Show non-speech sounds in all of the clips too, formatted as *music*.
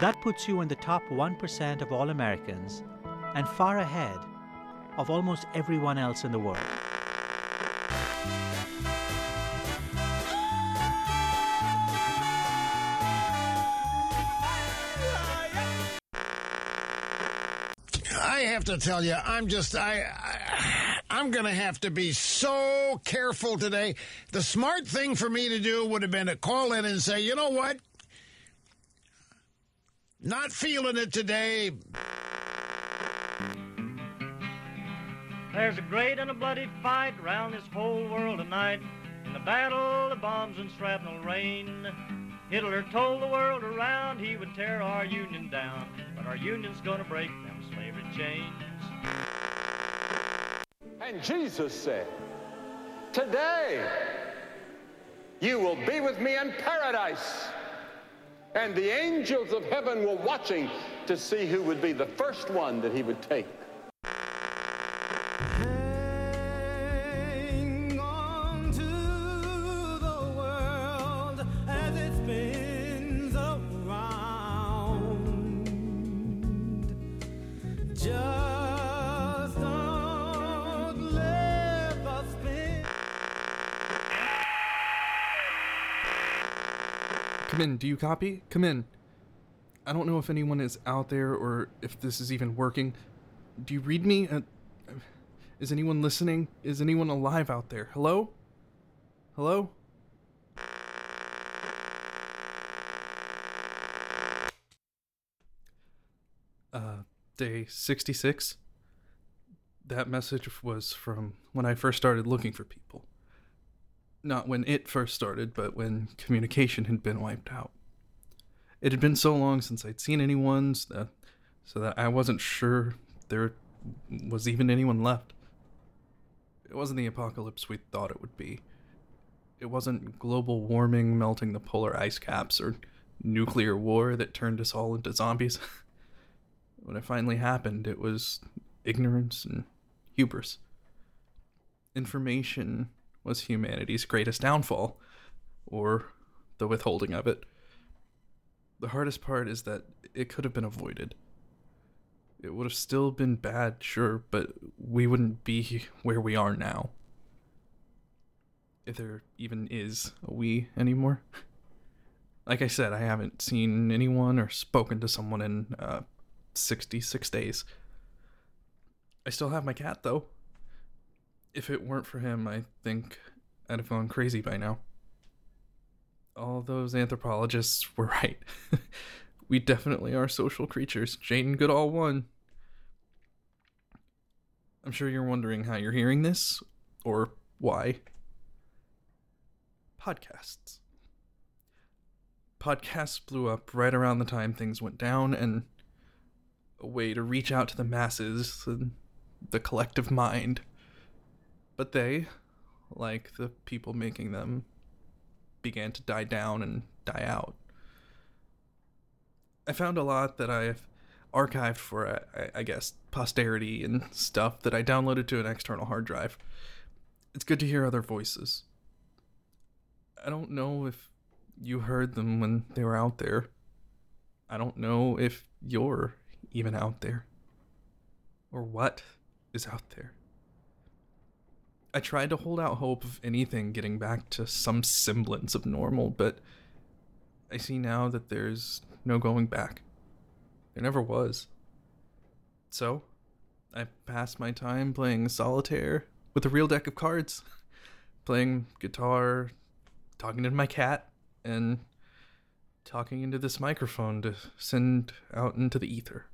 That puts you in the top 1% of all Americans and far ahead of almost everyone else in the world. I have to tell you, I'm just I, I I'm going to have to be so careful today. The smart thing for me to do would have been to call in and say, "You know what? Not feeling it today." There's a great and a bloody fight round this whole world tonight. In the battle, the bombs and shrapnel rain. Hitler told the world around he would tear our union down, but our union's gonna break them slavery chains. And Jesus said, Today you will be with me in paradise. And the angels of heaven were watching to see who would be the first one that he would take. Come in. Do you copy? Come in. I don't know if anyone is out there or if this is even working. Do you read me? Uh, is anyone listening? Is anyone alive out there? Hello? Hello? Uh, day 66. That message was from when I first started looking for people not when it first started, but when communication had been wiped out. It had been so long since I'd seen anyone, so that, so that I wasn't sure there was even anyone left. It wasn't the apocalypse we thought it would be. It wasn't global warming melting the polar ice caps or nuclear war that turned us all into zombies. *laughs* when it finally happened, it was ignorance and hubris. Information was humanity's greatest downfall, or the withholding of it. The hardest part is that it could have been avoided. It would have still been bad, sure, but we wouldn't be where we are now. If there even is a we anymore. Like I said, I haven't seen anyone or spoken to someone in uh, 66 days. I still have my cat, though if it weren't for him, I think I'd have gone crazy by now. All those anthropologists *laughs* were right. we definitely are social creatures. Jane Goodall won. I'm sure you're wondering how you're hearing this, or why. Podcasts. Podcasts blew up right around the time things went down, and a way to reach out to the masses, and the collective mind. But they, like the people making them, began to die down and die out. I found a lot that I've archived for, I, guess, posterity and stuff that I downloaded to an external hard drive. It's good to hear other voices. I don't know if you heard them when they were out there. I don't know if you're even out there. Or what is out there. I tried to hold out hope of anything getting back to some semblance of normal, but I see now that there's no going back. There never was. So, I passed my time playing solitaire with a real deck of cards, *laughs* playing guitar, talking to my cat, and talking into this microphone to send out into the ether.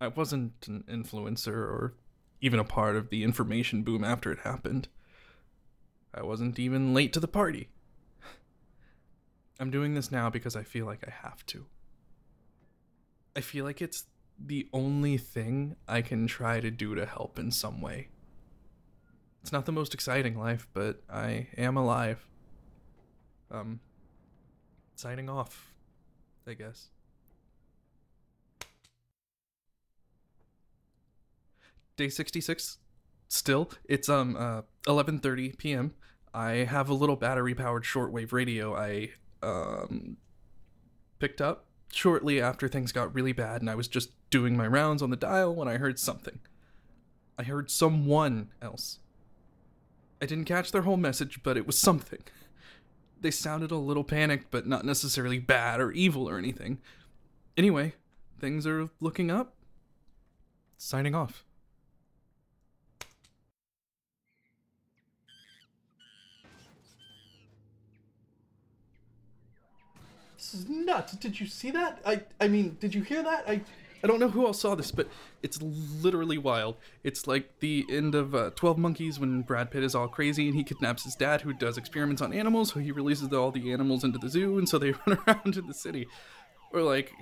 I wasn't an influencer or even a part of the information boom after it happened. I wasn't even late to the party. I'm doing this now because I feel like I have to. I feel like it's the only thing I can try to do to help in some way. It's not the most exciting life, but I am alive. Um, signing off, I guess. Day 66 still it's um uh 11:30 p.m. I have a little battery powered shortwave radio I um picked up shortly after things got really bad and I was just doing my rounds on the dial when I heard something. I heard someone else. I didn't catch their whole message, but it was something. They sounded a little panicked, but not necessarily bad or evil or anything. Anyway, things are looking up. Signing off. Is nuts. Did you see that? I I mean, did you hear that? I I don't know who else saw this, but it's literally wild. It's like the end of uh, 12 Monkeys when Brad Pitt is all crazy and he kidnaps his dad who does experiments on animals, so he releases all the animals into the zoo and so they *laughs* run around in the city. Or like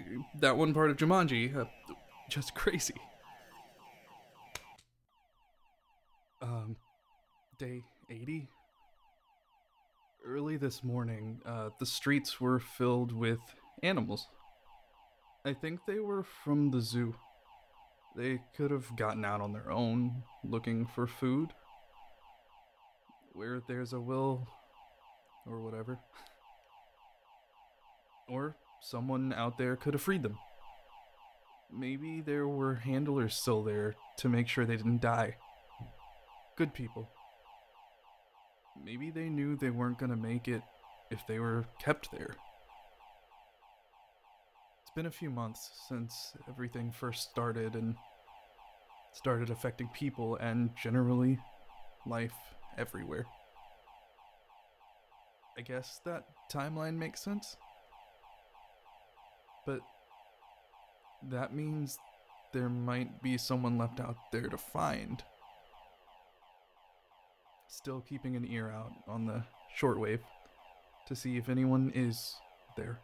that one part of Jumanji, uh, just crazy. Um, day 80? Early this morning, uh, the streets were filled with animals. I think they were from the zoo. They could have gotten out on their own, looking for food. Where there's a will, or whatever. *laughs* Or someone out there could have freed them. Maybe there were handlers still there to make sure they didn't die. Good people. Maybe they knew they weren't gonna make it if they were kept there. It's been a few months since everything first started and started affecting people and generally life everywhere. I guess that timeline makes sense. But that means there might be someone left out there to find. Still keeping an ear out on the shortwave to see if anyone is there.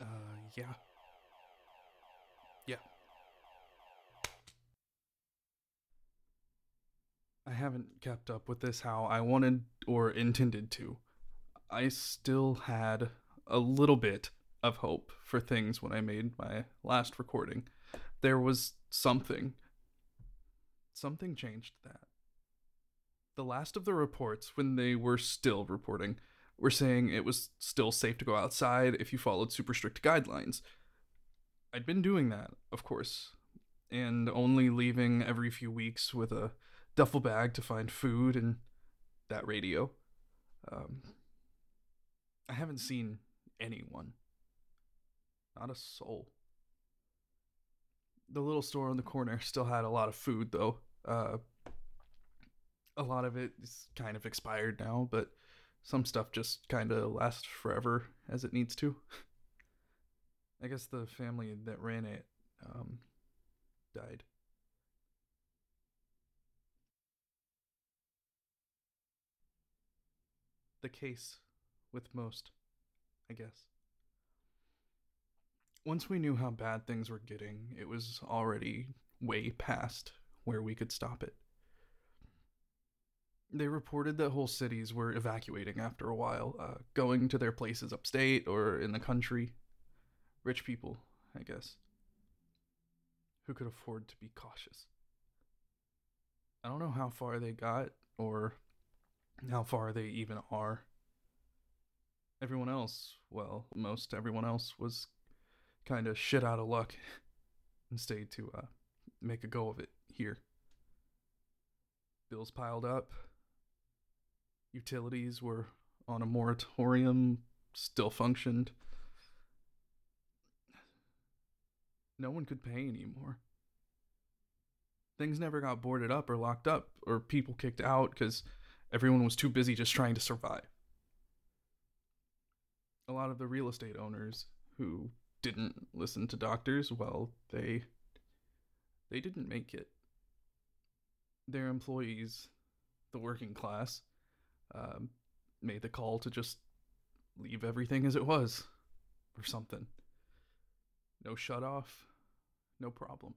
Uh, yeah. Yeah. I haven't kept up with this how I wanted or intended to. I still had a little bit of hope for things when I made my last recording. There was something. Something changed that. The last of the reports, when they were still reporting, were saying it was still safe to go outside if you followed super strict guidelines. I'd been doing that, of course, and only leaving every few weeks with a duffel bag to find food and that radio. Um, I haven't seen anyone. Not a soul. The little store on the corner still had a lot of food, though. Uh, a lot of it is kind of expired now, but some stuff just kind of lasts forever as it needs to. *laughs* I guess the family that ran it um, died. The case with most, I guess. Once we knew how bad things were getting, it was already way past where we could stop it. They reported that whole cities were evacuating after a while, uh, going to their places upstate or in the country. Rich people, I guess, who could afford to be cautious. I don't know how far they got or how far they even are. Everyone else, well, most everyone else was kind of shit out of luck *laughs* and stayed to uh, make a go of it here. Bills piled up. Utilities were on a moratorium, still functioned. No one could pay anymore. Things never got boarded up or locked up or people kicked out because everyone was too busy just trying to survive. A lot of the real estate owners who didn't listen to doctors, well, they they didn't make it. Their employees, the working class, um, made the call to just leave everything as it was, or something. No shut off, no problem.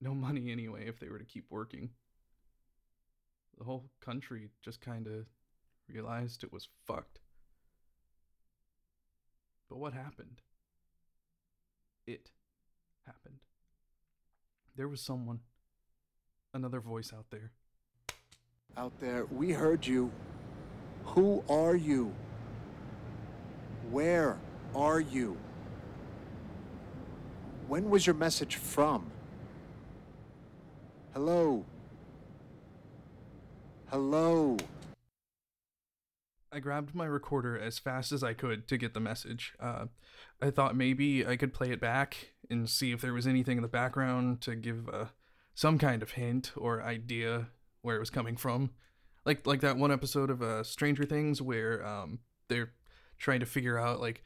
No money anyway if they were to keep working. The whole country just kind of realized it was fucked. But what happened? It happened. There was someone, another voice out there. Out there, we heard you. Who are you? Where are you? When was your message from? Hello? Hello? I grabbed my recorder as fast as I could to get the message. Uh, I thought maybe I could play it back and see if there was anything in the background to give uh, some kind of hint or idea where it was coming from. Like like that one episode of uh, Stranger Things where um, they're trying to figure out like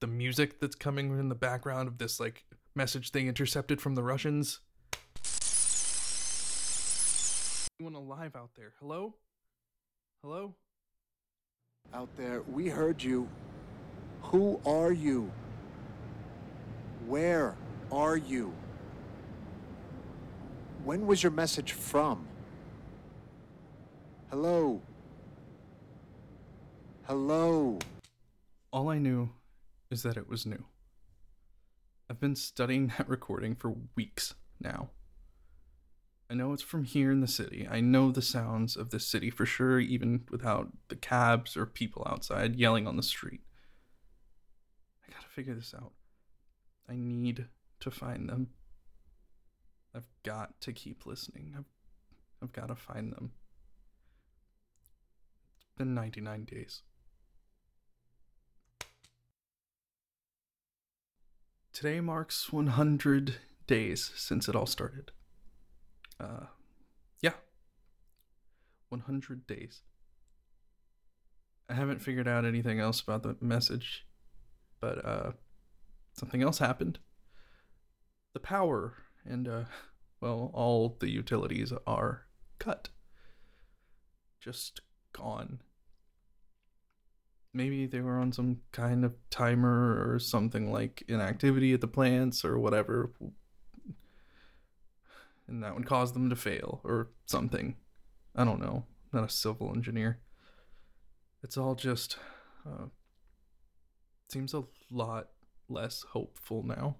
the music that's coming in the background of this like message they intercepted from the Russians. Anyone alive out there? Hello? Hello? Out there, we heard you. Who are you? Where are you? When was your message from? Hello? Hello? All I knew is that it was new. I've been studying *laughs* that recording for weeks now. I know it's from here in the city. I know the sounds of this city for sure, even without the cabs or people outside yelling on the street. I gotta figure this out. I need to find them. I've got to keep listening. I've, I've got to find them. It's been 99 days. Today marks 100 days since it all started. Uh, yeah. 100 days. I haven't figured out anything else about the message, but uh, something else happened. The power and, uh, well, all the utilities are cut. Just gone. Maybe they were on some kind of timer or something like inactivity at the plants or whatever. And that would cause them to fail or something. I don't know. I'm not a civil engineer. It's all just. Uh, seems a lot less hopeful now.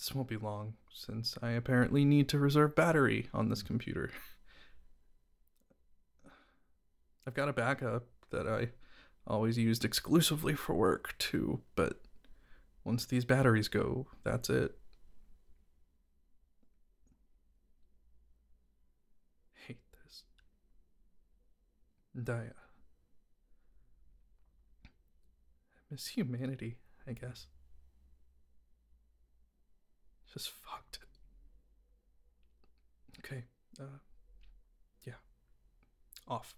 This won't be long, since I apparently need to reserve battery on this computer. I've got a backup that I always used exclusively for work, too, but once these batteries go, that's it. Hate this. I, uh, I miss humanity, I guess. Just fucked. It. Okay, uh, yeah. Off.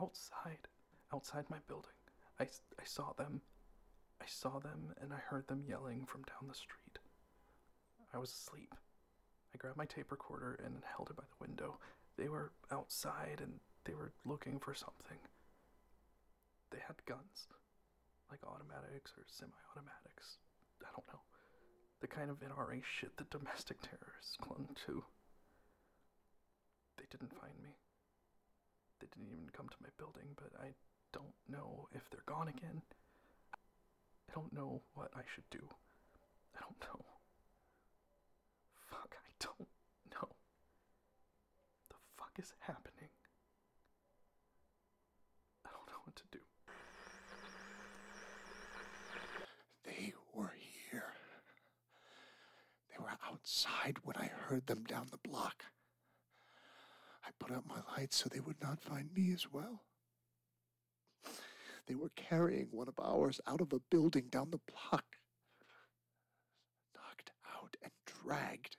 Outside, outside my building. I, I saw them. I saw them and I heard them yelling from down the street. I was asleep. I grabbed my tape recorder and held it by the window. They were outside and they were looking for something. They had guns, like automatics or semi automatics. I don't know. The kind of NRA shit that domestic *laughs* terrorists clung to. They didn't find me. They didn't even come to my building, but I don't know if they're gone again. I don't know what I should do. I don't know. Fuck, I don't know. The fuck is happening? I don't know what to do. They were here. They were outside when I heard them down the block. Put out my lights so they would not find me as well. They were carrying one of ours out of a building down the block. Knocked out and dragged.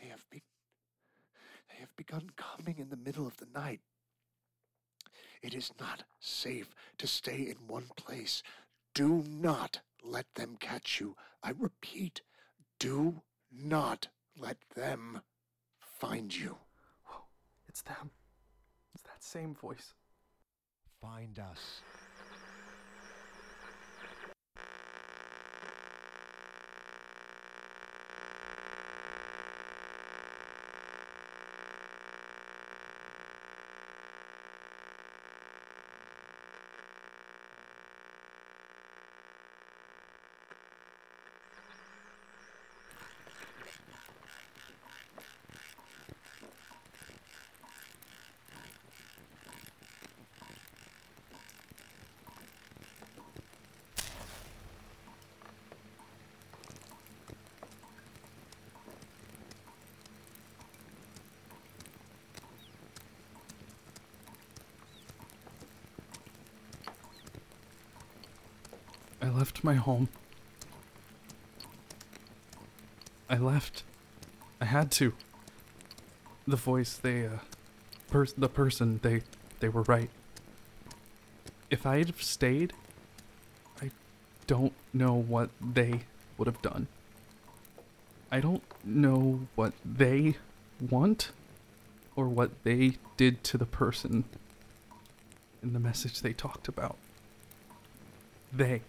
They have been they have begun coming in the middle of the night. It is not safe to stay in one place. Do not let them catch you. I repeat, do not let them find you. It's them. It's That same voice. Find us. Left my home. I left. I had to. The voice, they, uh, the person, they, they were right. If I had stayed, I don't know what they would have done. I don't know what they want or what they did to the person in the message they talked about. They.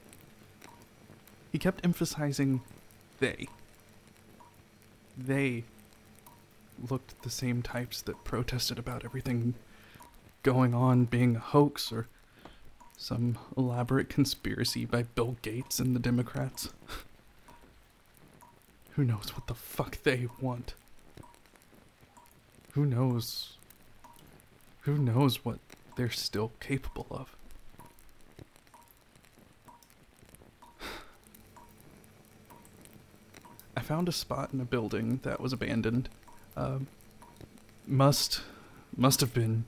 He kept emphasizing they. They looked the same types that protested about everything going on being a hoax or some elaborate conspiracy by Bill Gates and the Democrats. *laughs* Who knows what the fuck they want? Who knows? Who knows what they're still capable of? Found a spot in a building that was abandoned. Um, must must have been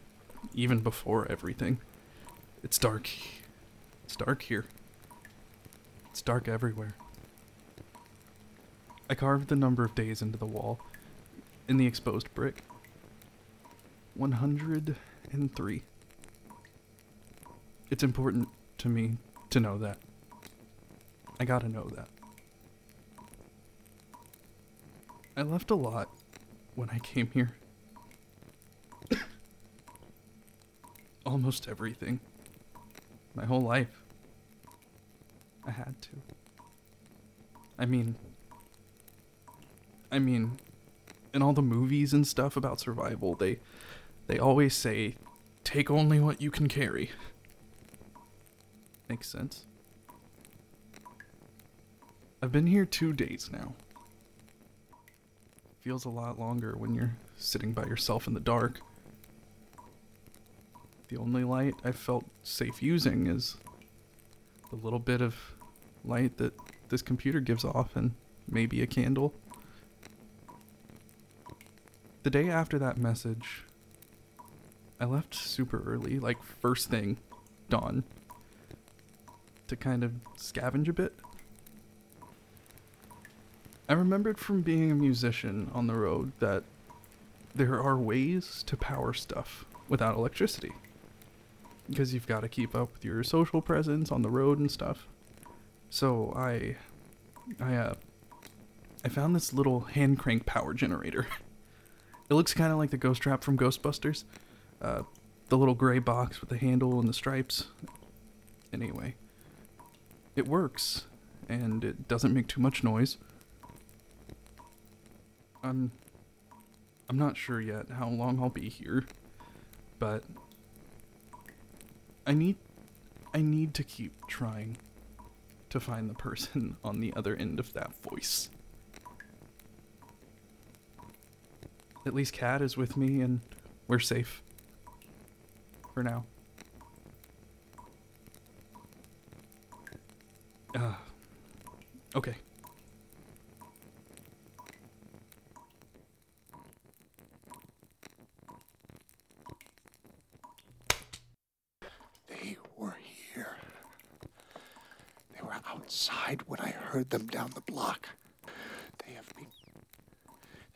even before everything. It's dark. It's dark here. It's dark everywhere. I carved the number of days into the wall in the exposed brick. 103. It's important to me to know that. I gotta know that. I left a lot when I came here. *coughs* Almost everything. My whole life. I had to. I mean, I mean, in all the movies and stuff about survival, they they always say take only what you can carry. Makes sense. I've been here 2 days now. Feels a lot longer when you're sitting by yourself in the dark. The only light I felt safe using is the little bit of light that this computer gives off and maybe a candle. The day after that message, I left super early, like first thing, dawn, to kind of scavenge a bit. I remembered from being a musician on the road that there are ways to power stuff without electricity. Because you've got to keep up with your social presence on the road and stuff. So I I uh I found this little hand crank power generator. *laughs* It looks kind of like the ghost trap from Ghostbusters. Uh, the little gray box with the handle and the stripes. Anyway, it works, and it doesn't make too much noise. I'm, I'm not sure yet how long I'll be here, but I need, I need to keep trying to find the person *laughs* on the other end of that voice. At least Kat is with me and we're safe. For now. Uh, okay. They were here. They were outside when I heard them down the block. They have been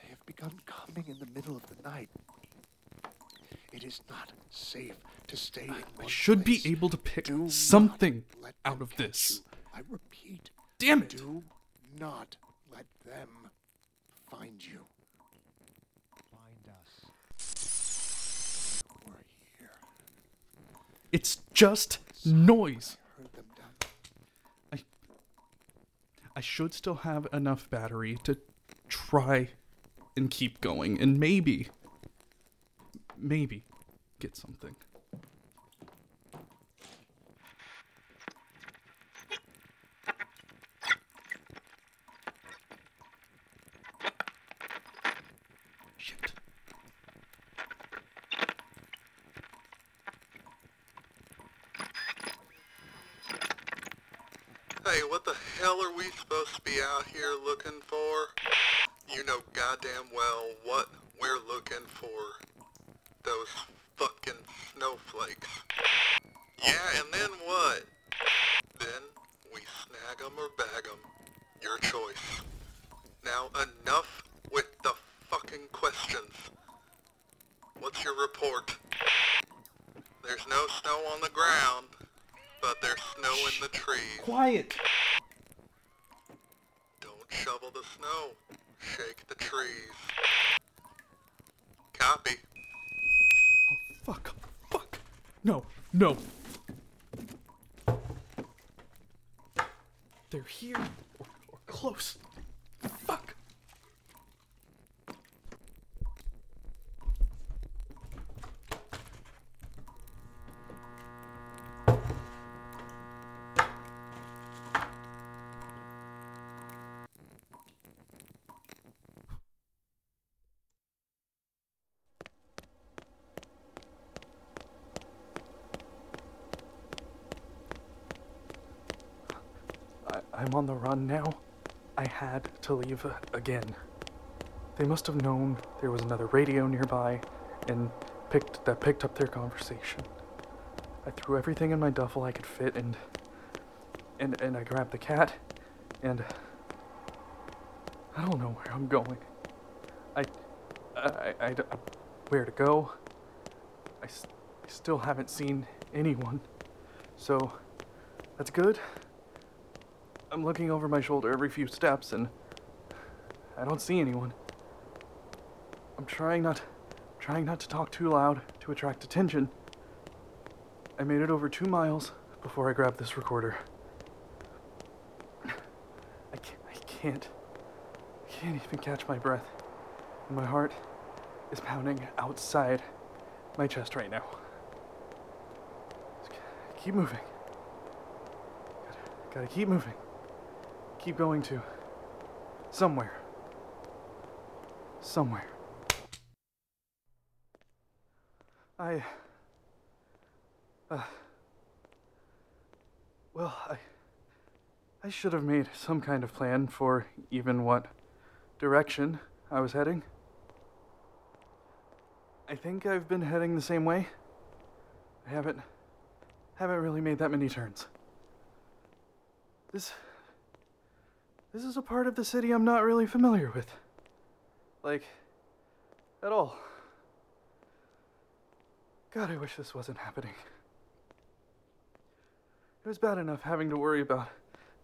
they have begun coming in the middle of the night. It is not safe to stay in I one should be able to pick Do something out of this. you. I repeat, Damn it! do not let them find you. Find us. We're here. It's just noise. Heard them down. I I should still have enough battery to try and keep going and maybe maybe get something. Shit. Hey, what the hell are we supposed to be out here looking for? You know goddamn well what we're looking for. Those fucking snowflakes. Yeah, and then what? Then we snag 'em or bag 'em. Your choice. Now enough with the fucking questions. What's your report? There's no snow on the ground, but there's snow in the trees. Quiet. Don't shovel the snow. Shake the trees. Copy. Fuck. Fuck. No. No. They're here or, or close. Fuck. I, On the run now. I had to leave again. They must have known there was another radio nearby and picked that picked up their conversation. I threw everything in my duffel I could fit and and and I grabbed the cat and I don't know where I'm going. I I, I, I- where to go. I, s- I still haven't seen anyone. So that's good. I'm looking over my shoulder every few steps and I don't see anyone. I'm trying not trying not to talk too loud to attract attention. I made it over 2 miles before I grabbed this recorder. I can't I can't I can't even catch my breath. And my heart is pounding outside my chest right now. Keep moving. Gotta, gotta keep moving. Keep going to somewhere. Somewhere. I. Uh, well, I. I should have made some kind of plan for even what direction I was heading. I think I've been heading the same way. I haven't. haven't really made that many turns. This. This is a part of the city I'm not really familiar with. Like, at all. God, I wish this wasn't happening. It was bad enough having to worry about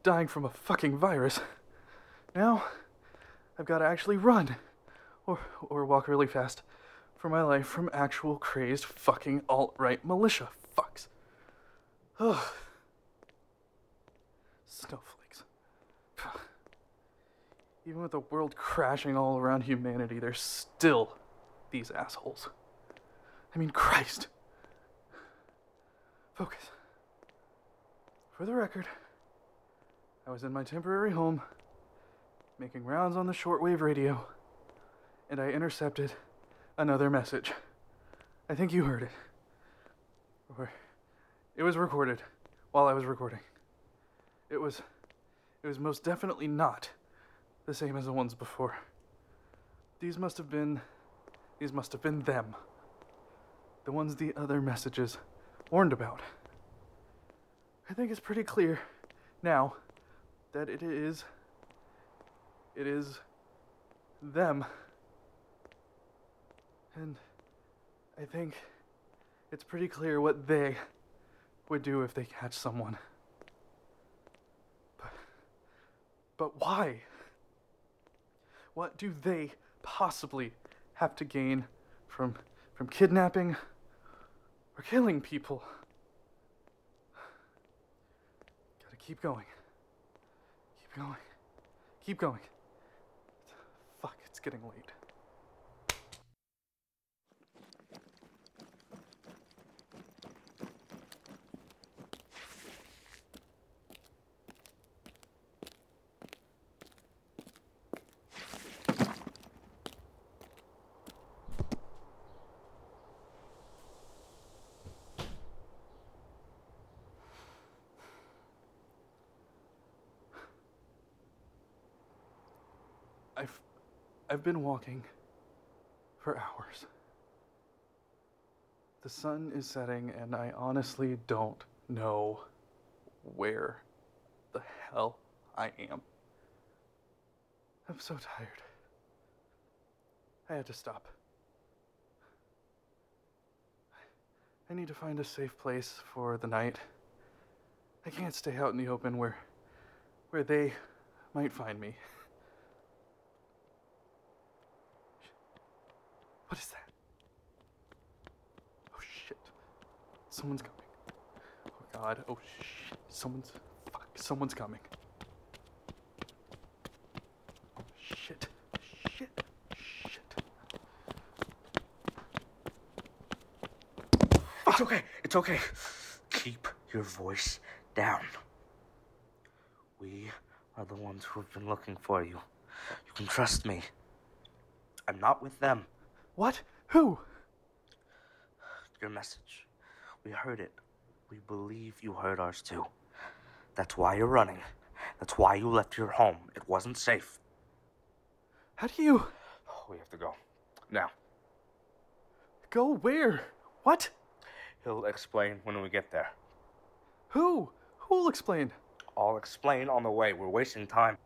dying from a fucking virus. Now, I've got to actually run, or, or walk really fast, for my life from actual crazed fucking alt right militia fucks. Ugh. Snowflakes. Even with the world crashing all around humanity, there's still these assholes. I mean, Christ. Focus. For the record, I was in my temporary home, making rounds on the shortwave radio, and I intercepted another message. I think you heard it. Or it was recorded while I was recording. It was it was most definitely not the same as the ones before. These must have been these must have been them. The ones the other messages warned about. I think it's pretty clear now that it is it is them. And I think it's pretty clear what they would do if they catch someone. But, but why? What do they possibly have to gain from from kidnapping or killing people? Gotta keep going. Keep going. Keep going. Fuck, it's getting late. I've been walking for hours. The sun is setting and I honestly don't know where the hell I am. I'm so tired. I had to stop. I need to find a safe place for the night. I can't stay out in the open where where they might find me. What is that? Oh shit. Someone's coming. Oh god. Oh shit. Someone's. Fuck. Someone's coming. Shit. Shit. Shit. It's okay. It's okay. Keep your voice down. We are the ones who have been looking for you. You can trust me. I'm not with them. What? Who? Your message. We heard it. We believe you heard ours too. That's why you're running. That's why you left your home. It wasn't safe. How do you. We have to go. Now. Go where? What? He'll explain when we get there. Who? Who'll explain? I'll explain on the way. We're wasting time.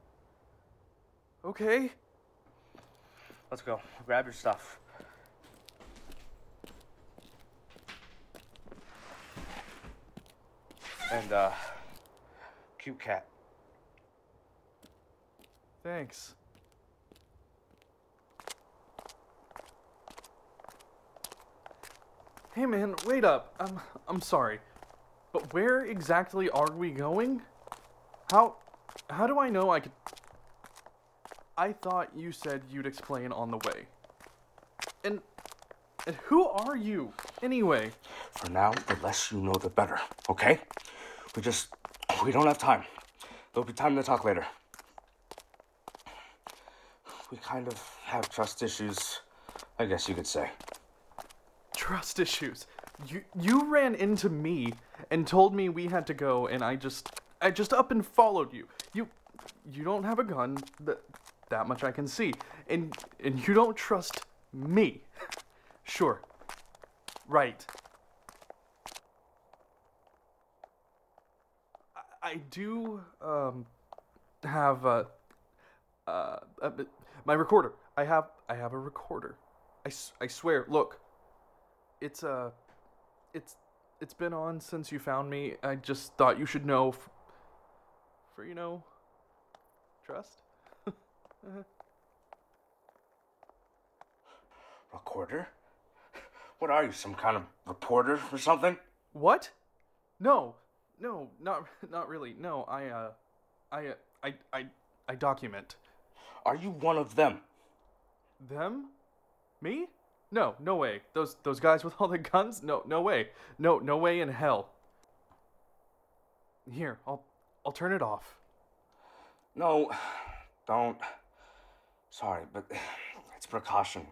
Okay. Let's go. Grab your stuff. And, uh, cute cat. Thanks. Hey man, wait up. I'm I'm sorry. But where exactly are we going? How how do I know I could I thought you said you'd explain on the way. And and who are you anyway? For now, the less you know, the better, okay? We just. We don't have time. There'll be time to talk later. We kind of have trust issues, I guess you could say. Trust issues. You you ran into me and told me we had to go and I just I just up and followed you. You you don't have a gun. That that much I can see. And and you don't trust me. *laughs* Sure. Right. I, do um have a uh, uh my recorder. I have I have a recorder. I, s- I swear. Look. It's uh it's it's been on since you found me. I just thought you should know f- for you know trust. *laughs* Recorder? What are you, some kind of reporter or something? What? No. No, not *laughs* not really. No, I uh I I I I document Are you one of them? them? Me? No, no way. Those those guys with all the guns? No, no way. No, no way in hell. Here, I'll I'll turn it off. No, *sighs* don't. Sorry, but *sighs* it's precaution.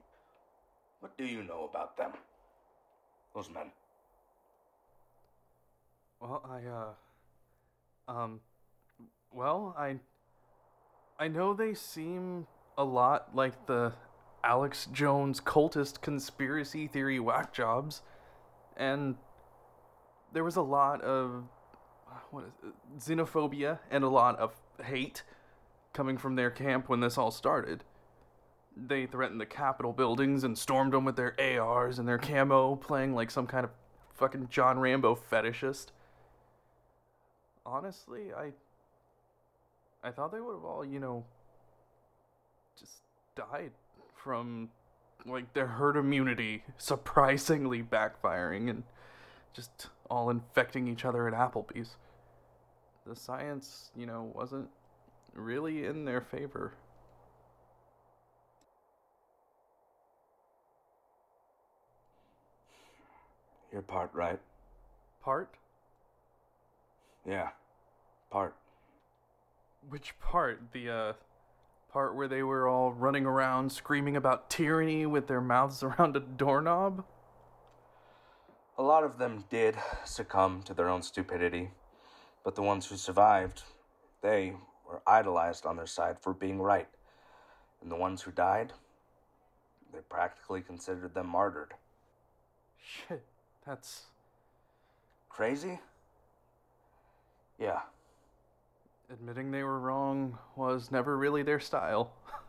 What do you know about them? Those men. Well, I uh um well, I I know they seem a lot like the Alex Jones cultist conspiracy theory whack jobs and there was a lot of what is it, xenophobia and a lot of hate coming from their camp when this all started. They threatened the Capitol buildings and stormed them with their ARs and their camo, playing like some kind of fucking John Rambo fetishist. Honestly, I I thought they would have all, you know, just died from like their herd immunity surprisingly backfiring and just all infecting each other at Applebee's. the science, you know, wasn't really in their favor. You're part right. Part? Yeah. Part. Which part? The uh part where they were all running around screaming about tyranny with their mouths *laughs* around a doorknob? A lot of them did succumb to their own stupidity, but the ones who survived, they were idolized on their side for being right. And the ones who died, they practically considered them martyred. Shit, that's Crazy? Yeah. admitting they were wrong was never really their style. *laughs*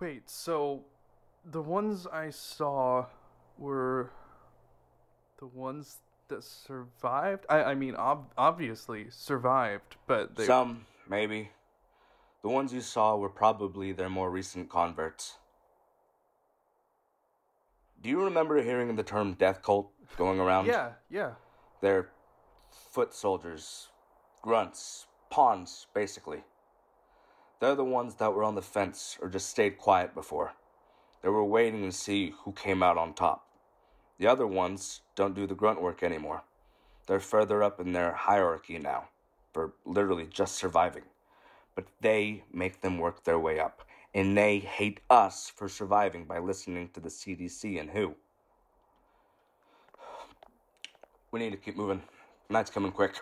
Wait, so the ones I saw were the ones that survived? I I mean ob- obviously survived, but they Some, maybe. The ones you saw were probably their more recent converts. Do you remember hearing the term death cult going around? Yeah, yeah. They're foot soldiers, grunts, pawns, basically. They're the ones that were on the fence or just stayed quiet before. They were waiting to see who came out on top. The other ones don't do the grunt work anymore. They're further up in their hierarchy now, for literally just surviving. But they make them work their way up, and they hate us for surviving by listening to the CDC and WHO. We need to keep moving. Night's coming quick.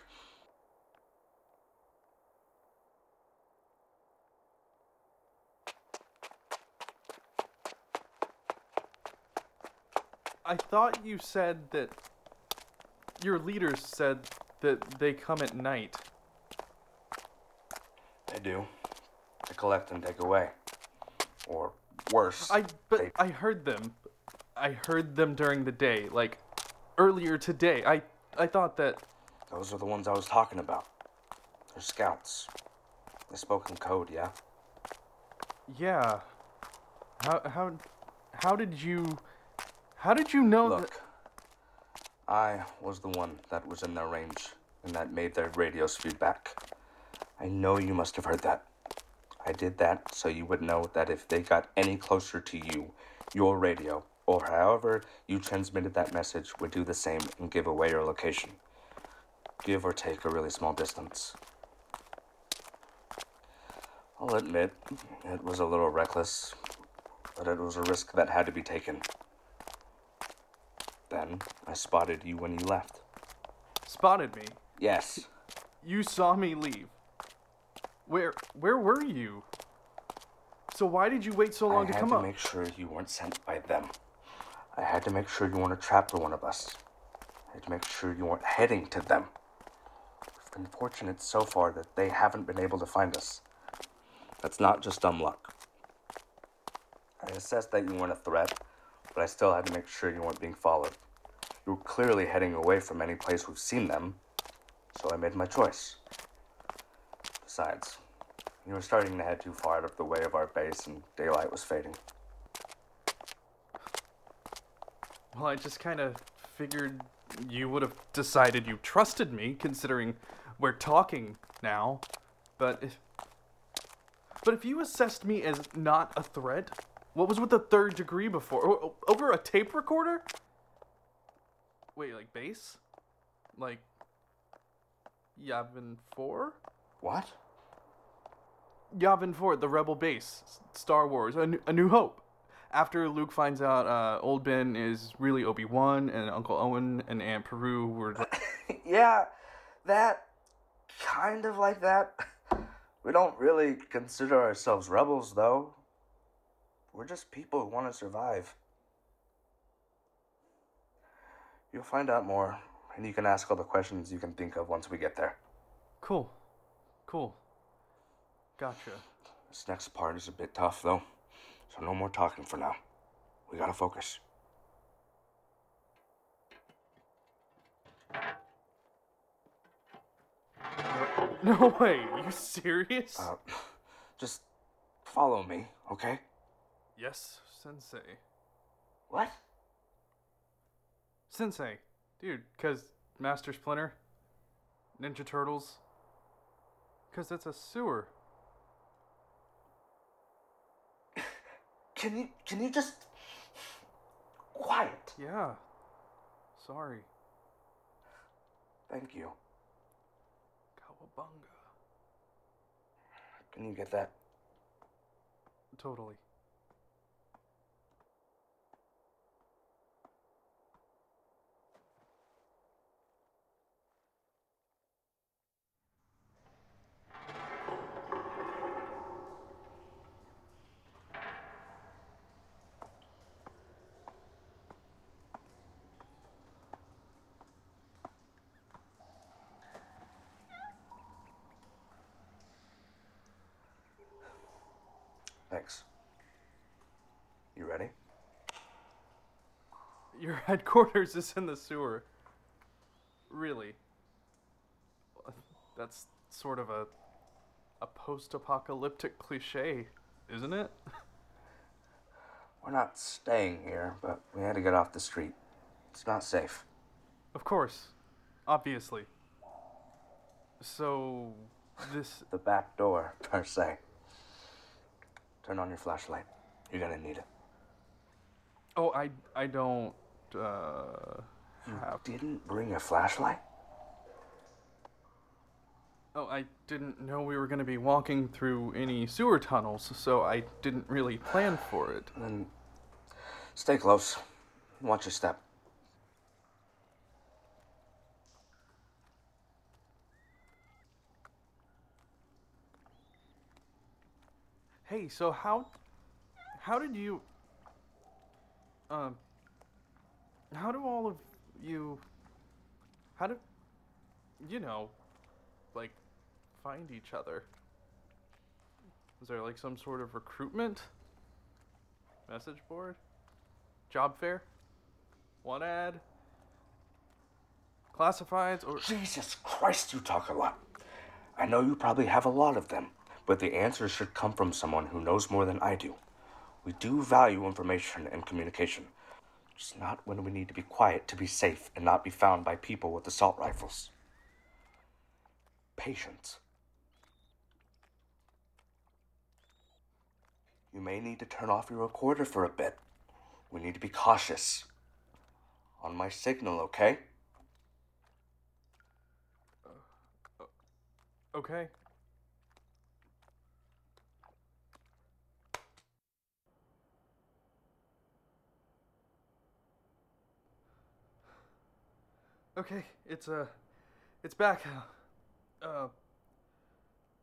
I thought you said that your leaders said that they come at night. They do. They collect and take away. Or worse. I but they- I heard them. I heard them during the day, like earlier today. I I thought that Those are the ones I was talking about. They're scouts. They spoke in code, yeah? yeah. How how how did you how did you know that Look, I was the one that was in their range and that made their radios feedback. I know you must have heard that. I did that so you would know that if they got any closer to you, your radio, or however you transmitted that message, would do the same and give away your location. Give or take a really small distance. I'll admit, it was a little reckless, but it was a risk that had to be taken. Then I spotted you when you left. spotted me? Yes. You saw me leave. Where where were you? So why did you wait so long I to had come to up? make sure you weren't sent by them. I had to make sure you weren't a trap for one of us. I had to make sure you weren't heading to them. We've been fortunate so far that they haven't been able to find us. That's not just dumb luck. I assessed that you weren't a threat, but I still had to make sure you weren't being followed. You were clearly heading away from any place we've seen them, so I made my choice. Besides, you were starting to head too far out of the way of our base, and daylight was fading. Well, I just kind of figured you would have decided you trusted me, considering we're talking now. But if, but if you assessed me as not a threat, what was with the third degree before? O- over a tape recorder? Wait, like base? Like Yavin Four? What? Yavin 4, the Rebel base, Star Wars, a New, a New Hope. After Luke finds out uh, Old Ben is really Obi Wan, and Uncle Owen and Aunt Beru were. *laughs* Yeah, that. Kind of like that. We don't really consider ourselves rebels, though. We're just people who want to survive. You'll find out more, and you can ask all the questions you can think of once we get there. Cool. Cool. Gotcha. This next part is a bit tough, though, so no more talking for now. We gotta focus. *laughs* No way. You serious? Uh, just follow me, okay? yes, Sensei. What? Sensei. Dude, because Master Splinter. Ninja Turtles? Because it's a sewer. Can you can you just quiet? Yeah. Sorry. Thank you. Cowabunga. Can you get that? Totally. Thanks. You ready? Your *laughs* headquarters is in the sewer. Really? That's sort of a a post-apocalyptic cliche, isn't it? We're not staying here, but we had to get off the street. It's not safe. Of course. Obviously. So this The back door, *laughs* per se. Turn on your flashlight. You're gonna need it. Oh, I I don't uh have Didn't bring a flashlight? Oh, I didn't know we were going to be walking through any sewer tunnels, so I didn't really plan for it. Then stay close. Watch your step. Hey, so how how did you um how do all of you how do you know like find each other? Is there like some sort of recruitment message board? Job fair? One ad? Classifieds or Jesus Christ, you talk a lot. I know you probably have a lot of them, but the answers should come from someone who knows more than I do. We do value information and communication, just not when we need to be quiet to be safe and not be found by people with assault rifles. Patience. You may need to turn off your recorder for a bit. We need to be cautious. On my signal, okay? Uh, uh, okay. Okay, it's uh it's back. Uh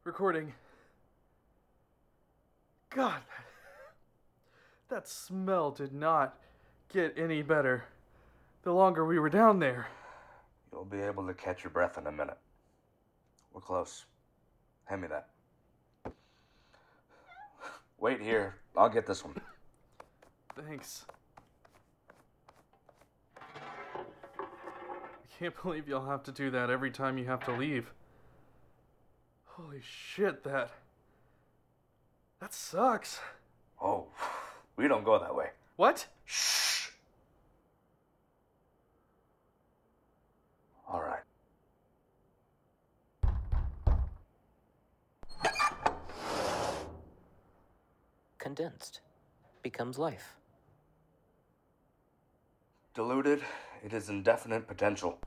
recording. God, that, *laughs* that smell did not get any better the longer we were down there. You'll be able to catch your breath in a minute. We're close. Hand me that. Wait here. I'll get this one. Thanks. Can't *laughs* believe you'll have to do that every time you have to leave. Holy shit, that. That sucks. Oh, *sighs* we don't go that way. What? Shh. All right. Condensed becomes life. Diluted, it is indefinite potential.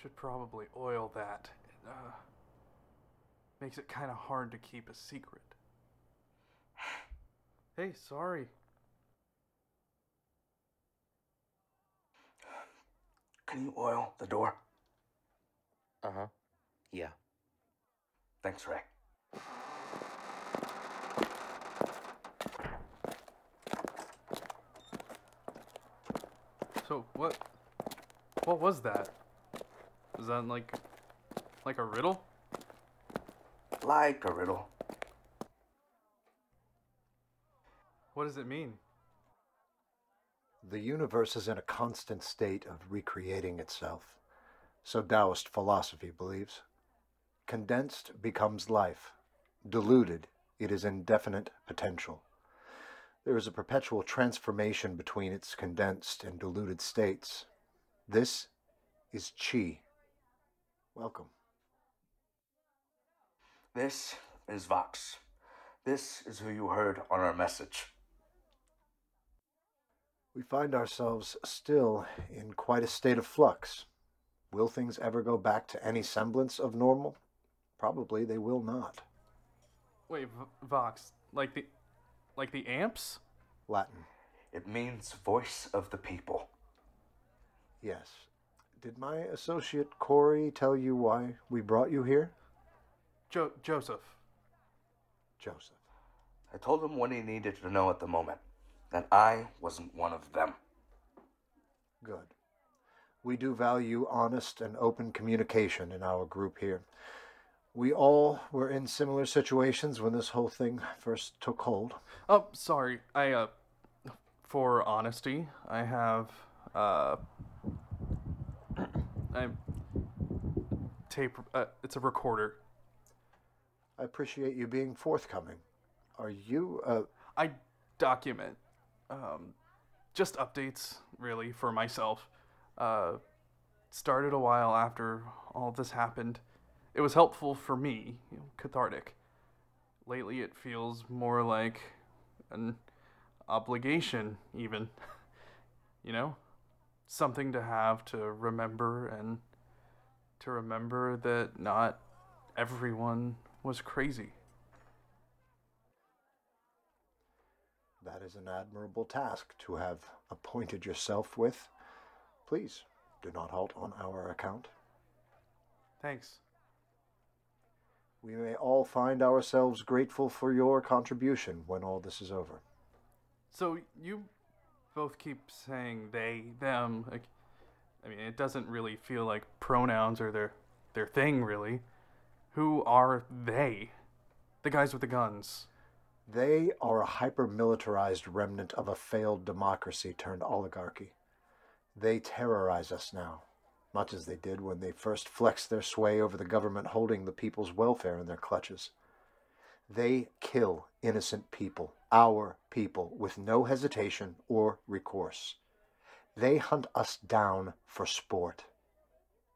Should probably oil that. It, uh, makes it kind of hard to keep a secret. *sighs* Hey, sorry. Can you oil the door? Uh huh. Yeah. Thanks, Ray. So what? What was that? Is that like, like a riddle? Like a riddle. What does it mean? The universe is in a constant state of recreating itself. So Taoist philosophy believes. Condensed becomes life. Diluted, it is indefinite potential. There is a perpetual transformation between its condensed and diluted states. This is Chi. Welcome. This is Vox. This is who you heard on our message. We find ourselves still in quite a state of flux. Will things ever go back to any semblance of normal? Probably they will not. Wait, v- Vox, like the, like the amps? Latin. It means voice of the people. Yes. Did my associate Corey tell you why we brought you here? Jo- Joseph. Joseph. I told him what he needed to know at the moment that I wasn't one of them. Good. We do value honest and open communication in our group here. We all were in similar situations when this whole thing first took hold. Oh, sorry. I uh, for honesty, I have uh, *clears throat* I tape. Uh, it's a recorder. I appreciate you being forthcoming. Are you, uh, I document, um, just updates really for myself. Uh, started a while after all this happened. It was helpful for me, you know, cathartic. Lately, it feels more like an obligation, even. *laughs* you know, something to have to remember and to remember that not everyone was crazy. That is an admirable task to have appointed yourself with. Please do not halt on our account. Thanks. We may all find ourselves grateful for your contribution when all this is over. So you both keep saying they, them. Like, I mean, it doesn't really feel like pronouns are their their thing, really. Who are they? The guys with the guns. They are a hyper militarized remnant of a failed democracy turned oligarchy. They terrorize us now, much as they did when they first flexed their sway over the government holding the people's welfare in their clutches. They kill innocent people, our people, with no hesitation or recourse. They hunt us down for sport.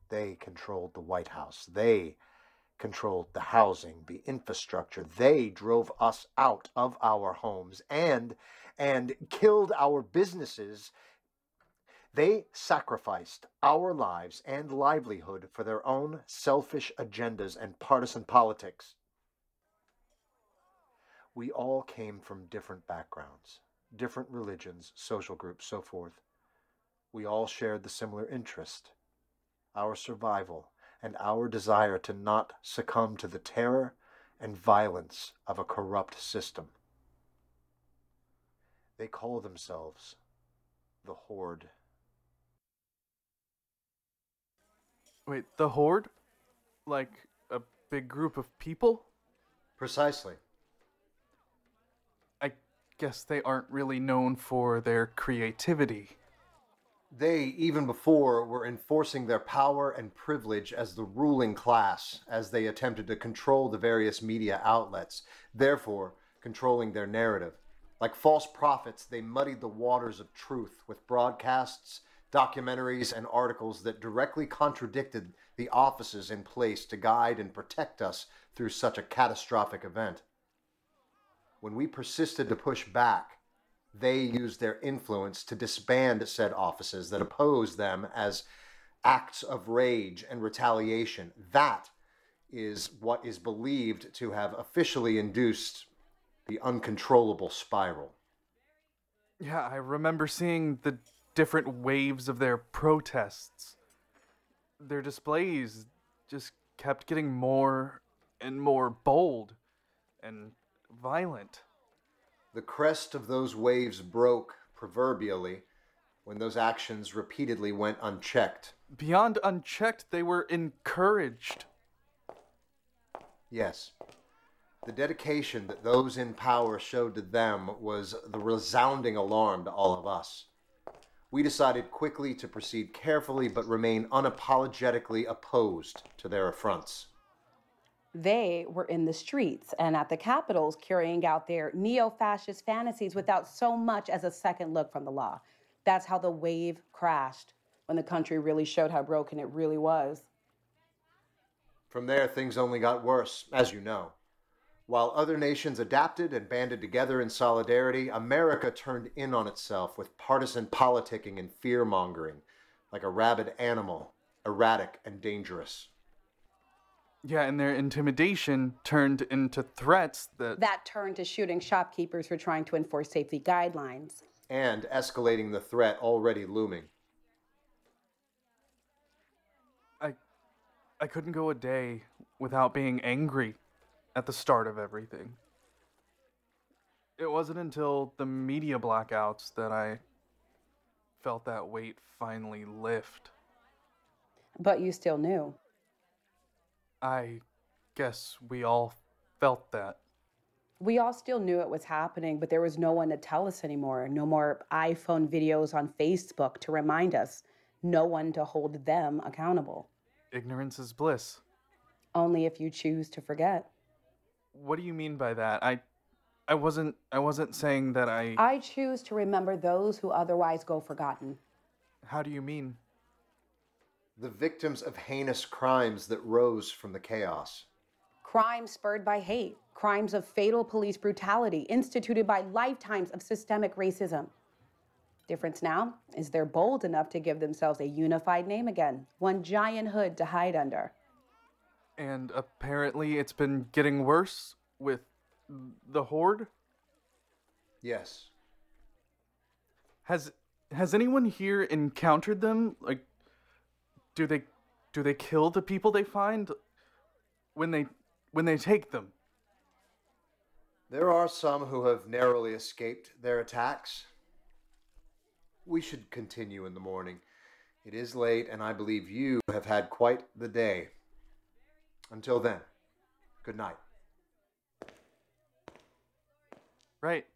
They controlled the White House. They controlled the housing, the infrastructure. They drove us out of our homes and and killed our businesses. They sacrificed our lives and livelihood for their own selfish agendas and partisan politics. We all came from different backgrounds, different religions, social groups, so forth. We all shared the similar interest our survival and our desire to not succumb to the terror and violence of a corrupt system. They call themselves the Horde. Wait, the horde? Like a big group of people? Precisely. I guess they aren't really known for their creativity. They, even before, were enforcing their power and privilege as the ruling class as they attempted to control the various media outlets, therefore, controlling their narrative. Like false prophets, they muddied the waters of truth with broadcasts, documentaries, and articles that directly contradicted the offices in place to guide and protect us through such a catastrophic event. When we persisted to push back, they used their influence to disband said offices that opposed them as acts of rage and retaliation. That is what is believed to have officially induced the uncontrollable spiral. Yeah, I remember seeing the different waves of their protests. Their displays just kept getting more and more bold and violent. The crest of those waves broke, proverbially, when those actions repeatedly went unchecked. Beyond unchecked, they were encouraged. Yes. The dedication that those in power showed to them was the resounding alarm to all of us. we decided quickly to proceed carefully but remain unapologetically opposed to their affronts. They were in the streets and at the capitals carrying out their neo fascist fantasies without so much as a second look from the law. That's how the wave crashed when the country really showed how broken it really was. From there, things only got worse, as you know. While other nations adapted and banded together in solidarity, America turned in on itself with partisan politicking and fear mongering, like a rabid animal, erratic and dangerous. Yeah, and their intimidation turned into threats that. That turned to shooting shopkeepers for trying to enforce safety guidelines. And escalating the threat already looming. I, I couldn't go a day without being angry at the start of everything. It wasn't until the media blackouts that I felt that weight finally lift. But you still knew. I guess we all felt that. We all still knew it was happening, but there was no one to tell us anymore. No more iPhone videos on Facebook to remind us. No one to hold them accountable. Ignorance is bliss. Only if you choose to forget. What do you mean by that? I I wasn't I wasn't saying that I I choose to remember those who otherwise go forgotten. How do you mean? The victims of heinous crimes that rose from the chaos. Crimes spurred by hate, crimes of fatal police brutality instituted by lifetimes of systemic racism. Difference now is they're bold enough to give themselves a unified name again, one giant hood to hide under. And apparently it's been getting worse with the horde? Yes. Has has anyone here encountered them? Like do they do they kill the people they find when they when they take them? There are some who have narrowly escaped their attacks. We should continue in the morning. It is late, and I believe you have had quite the day. Until then, good night. Right.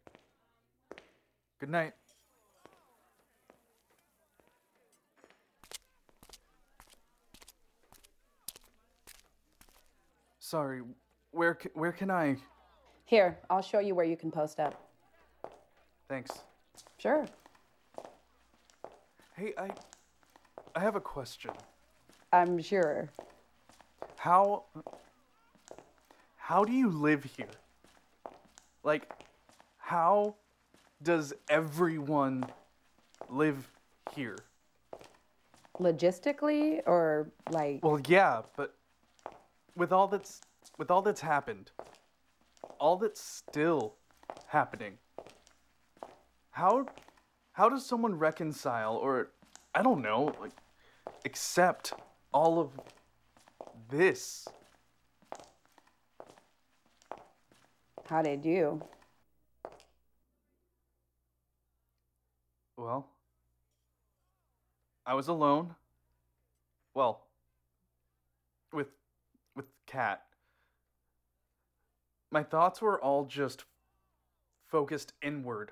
Good night. Sorry, where c- where can I? Here, I'll show you where you can post up. Thanks. Sure. Hey, I I have a question. I'm sure. How how do you live here? Like how does everyone live here? Logistically or like Well, yeah, but with all that's with all that's happened, all that's still happening. How how does someone reconcile or I don't know, like accept all of this? how did you? Well, I was alone. Well, Kat. My thoughts were all just focused inward,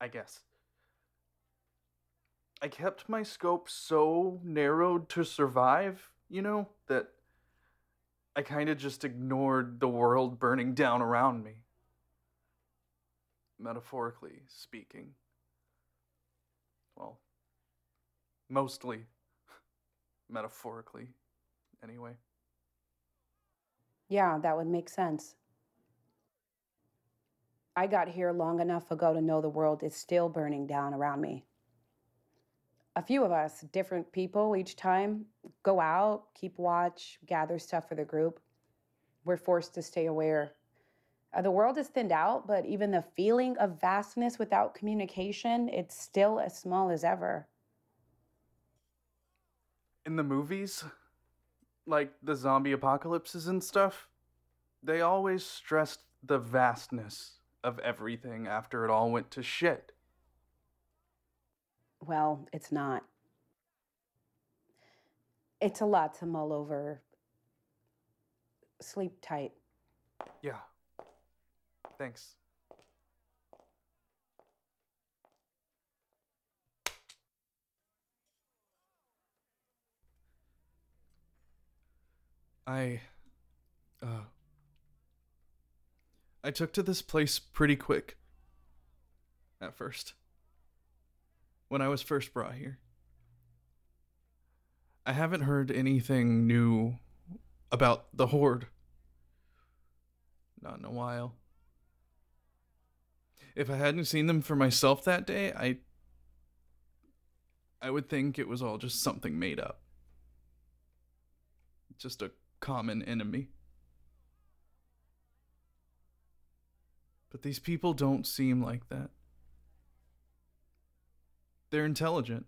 I guess. I kept my scope so narrowed to survive, you know, that I kind of just ignored the world burning down around me. Metaphorically speaking. Well, mostly *laughs* metaphorically, anyway. Yeah, that would make sense. I got here long enough ago to know the world is still burning down around me. A few of us, different people each time, go out, keep watch, gather stuff for the group. We're forced to stay aware. Uh, the world is thinned out, but even the feeling of vastness without communication, it's still as small as ever. In the movies, like the zombie apocalypses and stuff, they always stressed the vastness of everything after it all went to shit. Well, it's not. It's a lot to mull over. Sleep tight. Yeah. Thanks. I uh I took to this place pretty quick at first. When I was first brought here. I haven't heard anything new about the horde. Not in a while. If I hadn't seen them for myself that day, I I would think it was all just something made up. Just a common enemy. But these people don't seem like that. They're intelligent,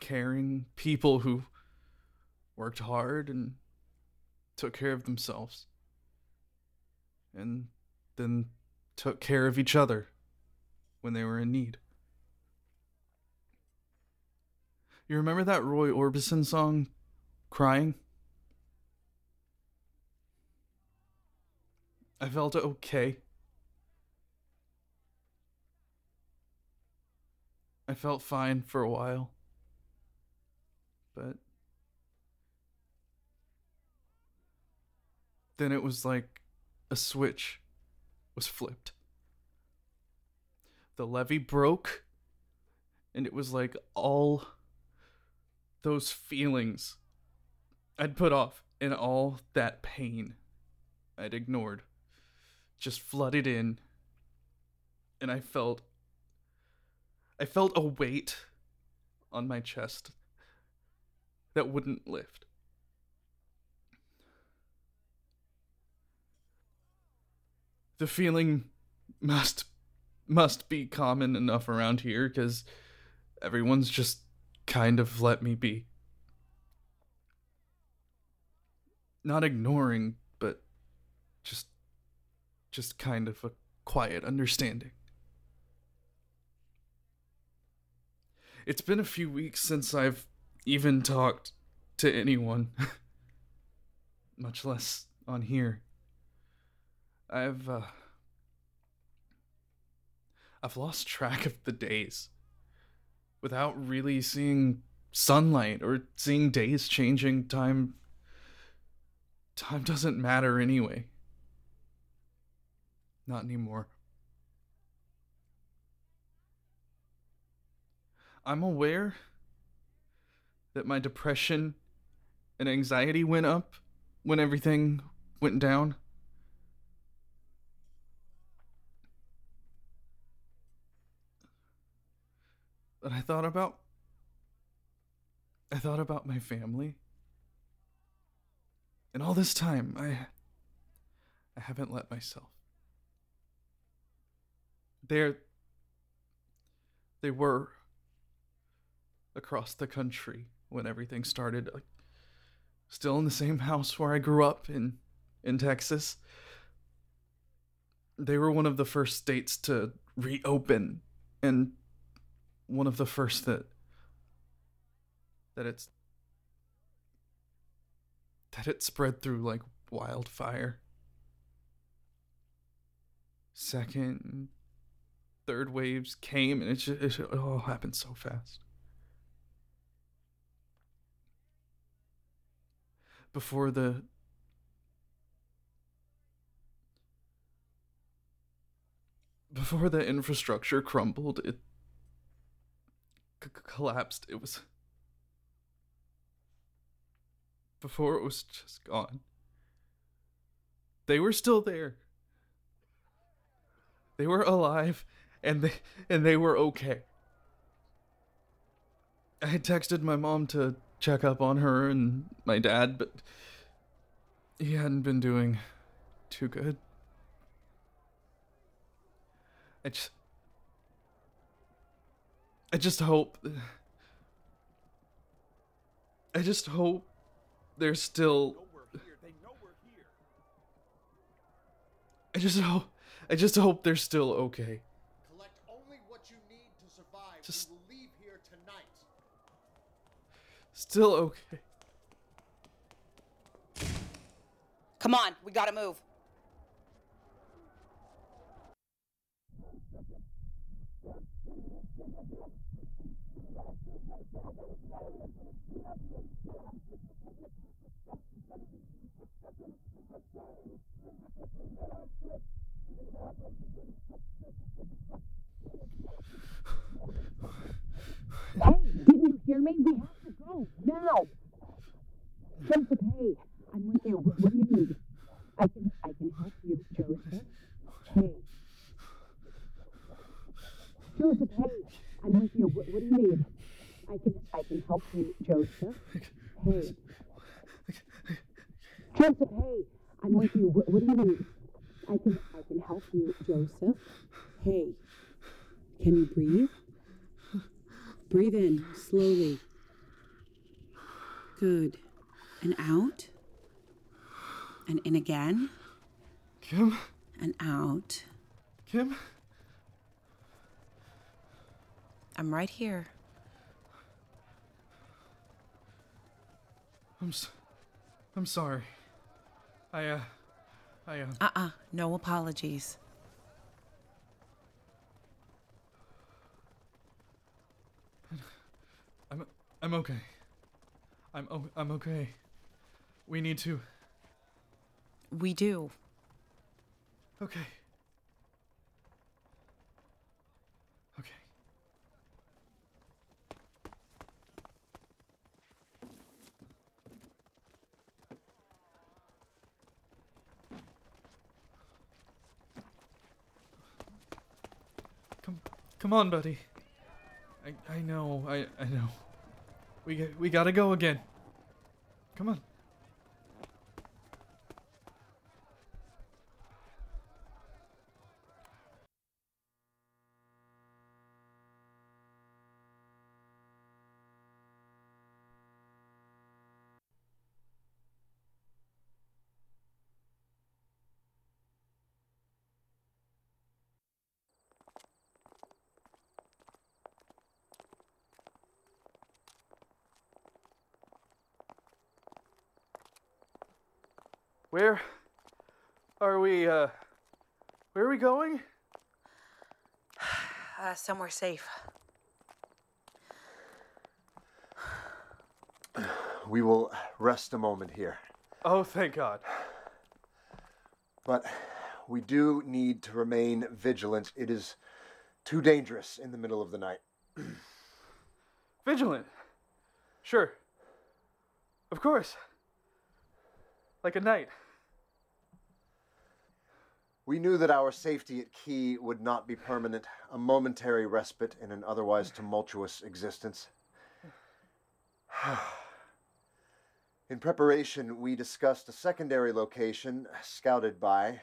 caring people who worked hard and took care of themselves. And then took care of each other when they were in need. You remember that Roy Orbison song, Crying? I felt okay. I felt fine for a while. But then it was like a switch was flipped. The levee broke, and it was like all those feelings I'd put off and all that pain I'd ignored just flooded in, and I felt. I felt a weight on my chest that wouldn't lift. the feeling must must be common enough around here cuz everyone's just kind of let me be. Not ignoring, but just just kind of a quiet understanding. It's been a few weeks since I've even talked to anyone, *laughs* much less on here. I've uh, I've lost track of the days without really seeing sunlight or seeing days changing time time doesn't matter anyway not anymore i'm aware that my depression and anxiety went up when everything went down But I thought about I thought about my family. And all this time I I haven't let myself. They're they were across the country when everything started like, still in the same house where I grew up in in Texas. They were one of the first states to reopen and one of the first that that it's that it spread through like wildfire. Second, third waves came, and it just it all happened so fast. Before the before the infrastructure crumbled, it c- collapsed. It was before it was just gone. They were still there. They were alive and they and they were okay. I texted my mom to check up on her and my dad, but he hadn't been doing too good. I just I just hope. I just hope they're still. I just hope. I just hope they're still okay. Collect only what you need to survive. Just- We will leave here tonight. Still okay. Come on, we gotta move. Hey, didn't you hear me? We have go now. Joseph, hey, I'm with you. What, what do you need? I can, I can help you, Joseph. Hey. Joseph, hey, I'm with you. What, what do you need? I can, I can help you, Joseph. Hey. Joseph, hey, I'm with you. What, what do you need? I can, I can help you, Joseph. Hey. Can you breathe? Breathe in slowly. Good. And out. And in again. Kim? And out. Kim? I'm right here. I'm s- I'm sorry. I uh I uh Uh uh No apologies. I'm I'm okay. I'm I'm okay. We need to. We do. Okay. Okay. Come come on, buddy. I I know. I I know. We we got to go again. Come on. Where are we uh where are we going? *sighs* Uh, somewhere safe. We will rest a moment here. Oh, thank God. But we do need to remain vigilant. It is too dangerous in the middle of the night. *clears throat* Vigilant. Sure. Of course. Like a knight. We knew that our safety at Key would not be permanent, a momentary respite in an otherwise tumultuous existence. *sighs* In preparation, we discussed a secondary location scouted by.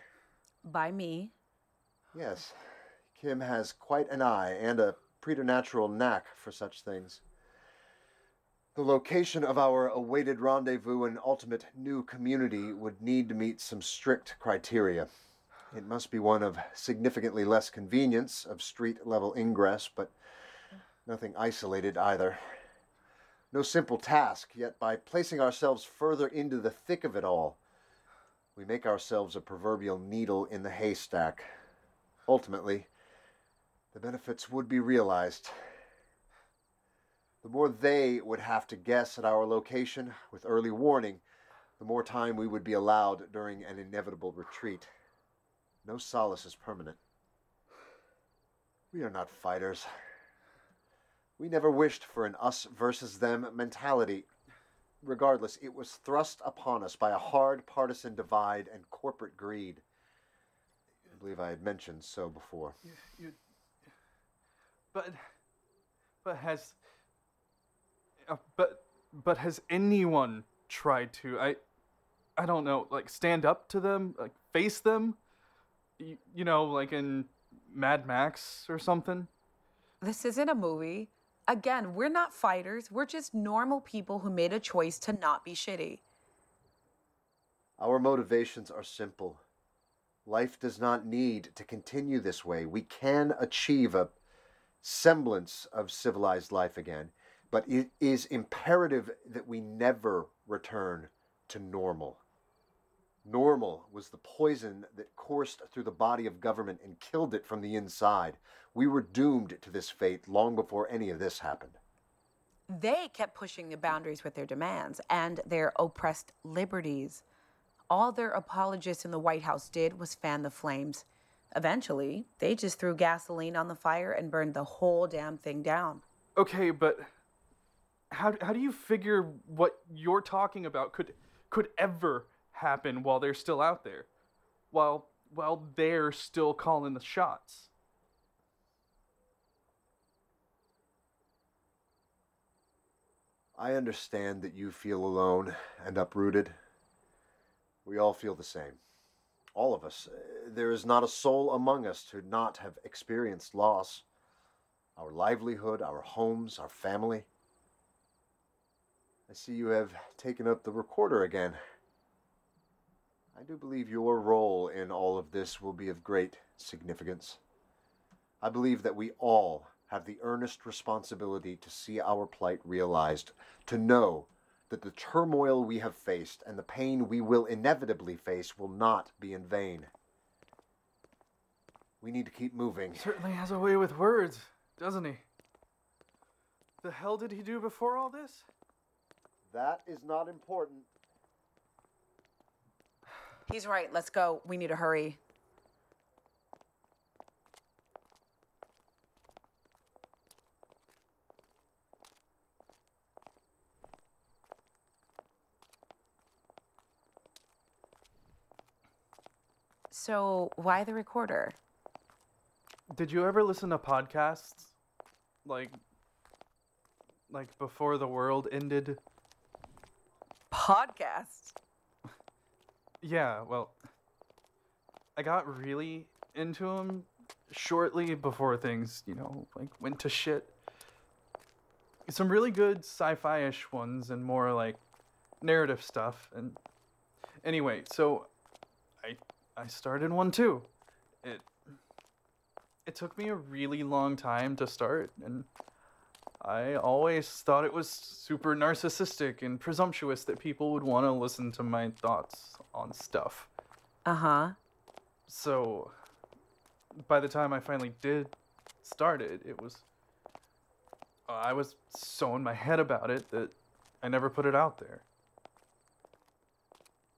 By me. Yes, Kim has quite an eye and a preternatural knack for such things. The location of our awaited rendezvous and ultimate new community would need to meet some strict criteria. It must be one of significantly less convenience of street level ingress, but nothing isolated either. No simple task, yet by placing ourselves further into the thick of it all, we make ourselves a proverbial needle in the haystack. Ultimately, the benefits would be realized. The more they would have to guess at our location with early warning, the more time we would be allowed during an inevitable retreat. No solace is permanent. We are not fighters. We never wished for an us versus them mentality. Regardless, it was thrust upon us by a hard partisan divide and corporate greed. I believe I had mentioned so before. You, but, but has, uh, but, but has anyone tried to? I, I don't know, like stand up to them, like face them, you, you know, like in Mad Max or something. This isn't a movie. Again, we're not fighters. We're just normal people who made a choice to not be shitty. Our motivations are simple. Life does not need to continue this way. We can achieve a semblance of civilized life again, but it is imperative that we never return to normal. Normal was the poison that coursed through the body of government and killed it from the inside. We were doomed to this fate long before any of this happened. They kept pushing the boundaries with their demands and their oppressed liberties. All their apologists in the White House did was fan the flames. Eventually, they just threw gasoline on the fire and burned the whole damn thing down. Okay, but how how do you figure what you're talking about could could ever happen while they're still out there? While while they're still calling the shots? I understand that you feel alone and uprooted. We all feel the same. All of us. There is not a soul among us to not have experienced loss. Our livelihood, our homes, our family. I see you have taken up the recorder again. I do believe your role in all of this will be of great significance. I believe that we all have the earnest responsibility to see our plight realized, to know that the turmoil we have faced and the pain we will inevitably face will not be in vain. We need to keep moving. Certainly has a way with words, doesn't he? The hell did he do before all this? That is not important. He's right. Let's go. We need to hurry. So, why the recorder? Did you ever listen to podcasts like like before the world ended? Podcast? Yeah, well, I got really into them shortly before things, you know, like went to shit. Some really good sci-fi-ish ones and more like narrative stuff. And anyway, so I I started one too. It it took me a really long time to start and I always thought it was super narcissistic and presumptuous that people would want to listen to my thoughts on stuff. Uh huh. So, by the time I finally did start it, it was. uh, I was so in my head about it that I never put it out there.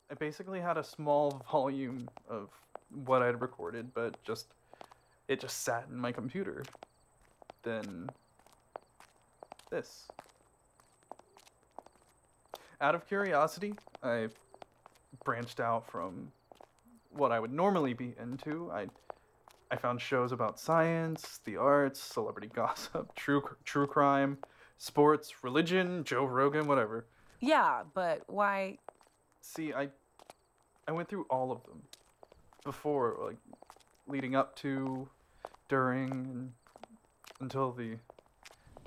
I basically had a small volume of what I'd recorded, but just. It just sat in my computer. Then. This. Out of curiosity, I branched out from what I would normally be into. I I found shows about science, the arts, celebrity *laughs* gossip, true true crime, sports, religion, Joe Rogan, whatever. Yeah, but why? See, I I went through all of them before, like leading up to, during, and until the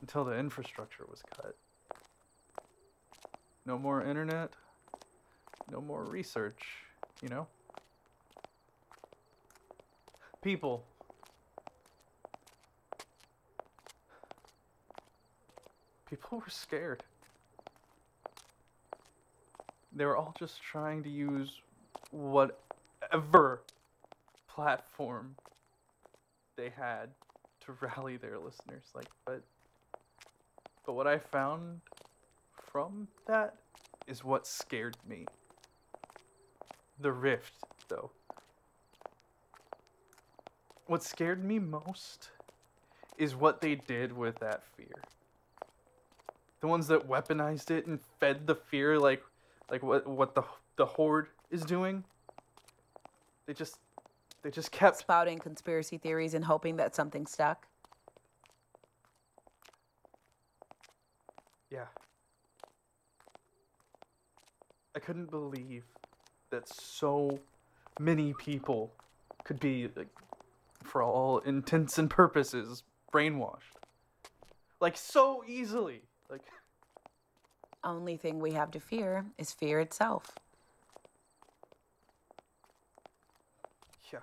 until the infrastructure was cut. No more internet. No more research. You know. People. People were scared. They were all just trying to use whatever platform they had to rally their listeners. Like, but but what I found from that is what scared me. The rift, though. What scared me most is what they did with that fear. The ones that weaponized it and fed the fear like like what what the the horde is doing. They just they just kept spouting conspiracy theories and hoping that something stuck. Yeah. I couldn't believe that so many people could be, like, for all intents and purposes, brainwashed. Like, so easily. Like, Only thing we have to fear is fear itself. yeah.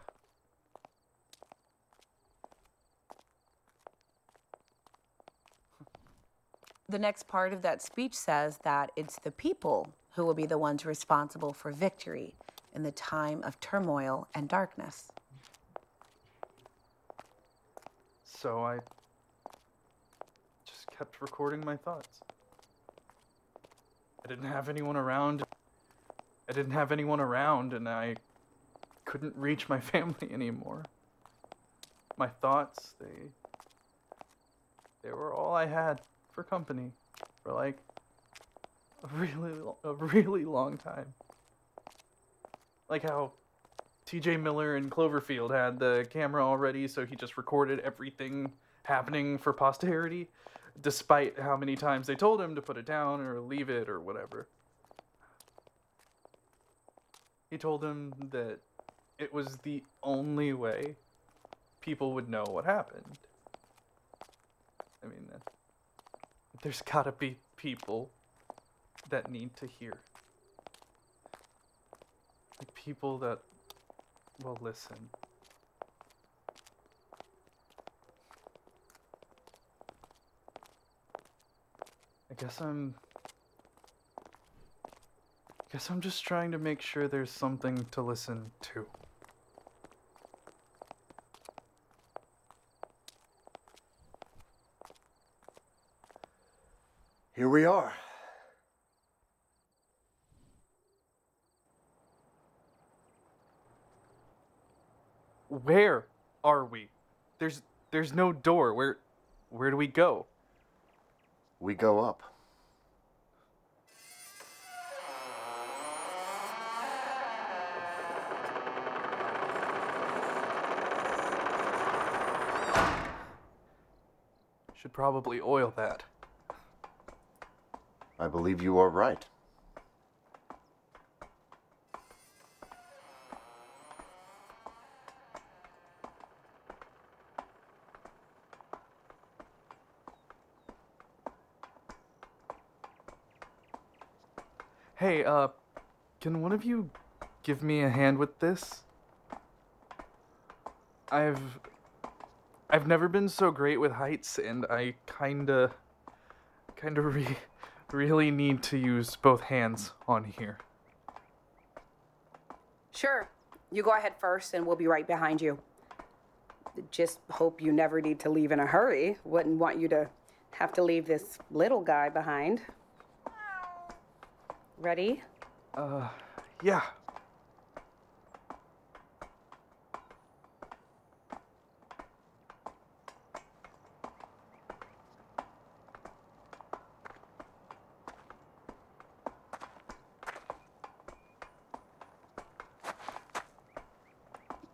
The next part of that speech says that it's the people who will be the ones responsible for victory in the time of turmoil and darkness. So I just kept recording my thoughts. I didn't have anyone around. I didn't have anyone around, and I couldn't reach my *laughs* family anymore. My thoughts, they. They were all I had for company for like a really, *laughs* a really long time. Like how TJ Miller in Cloverfield had the camera already, so he just recorded everything happening for posterity, despite how many times they told him to put it down or leave it or whatever. He told him that it was the only way people would know what happened. I mean, uh, there's gotta be people that need to hear. Like people that will listen. I guess I'm. I guess I'm just trying to make sure there's something to listen to. Here we are. Where are we? There's there's no door. Where where do we go? We go up. Should probably oil that. I believe you are right. Hey, uh, can one of you give me a hand with this? I've I've never been so great with heights and I kinda kinda *laughs* re- really need to use both hands on here. Sure. You go ahead first, and we'll be right behind you. Just hope you never need to leave in a hurry. Wouldn't want you to have to leave this little guy behind. Ready? Uh, yeah.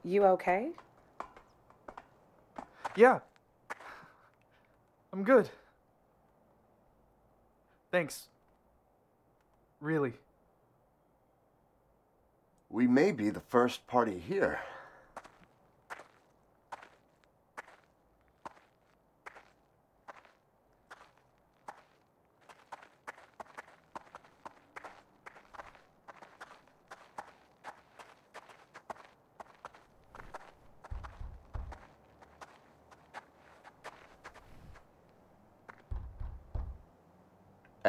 You okay? Yeah. I'm good. Thanks. Really. We may be the first party here.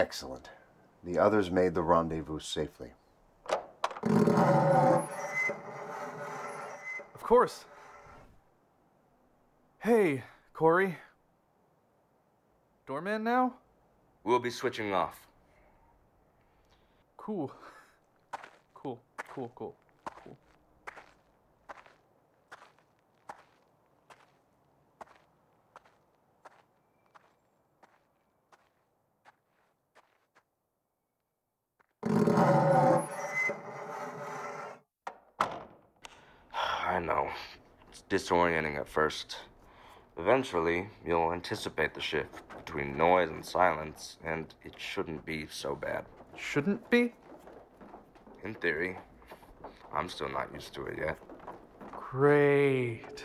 Excellent. The others made the rendezvous safely. Of course. Hey, Corey. Doorman now? We'll be switching off. Cool. Cool, cool, cool, cool. I know. It's disorienting at first. Eventually, you'll anticipate the shift between noise and silence, and it shouldn't be so bad. Shouldn't be? In theory. I'm still not used to it yet. Great.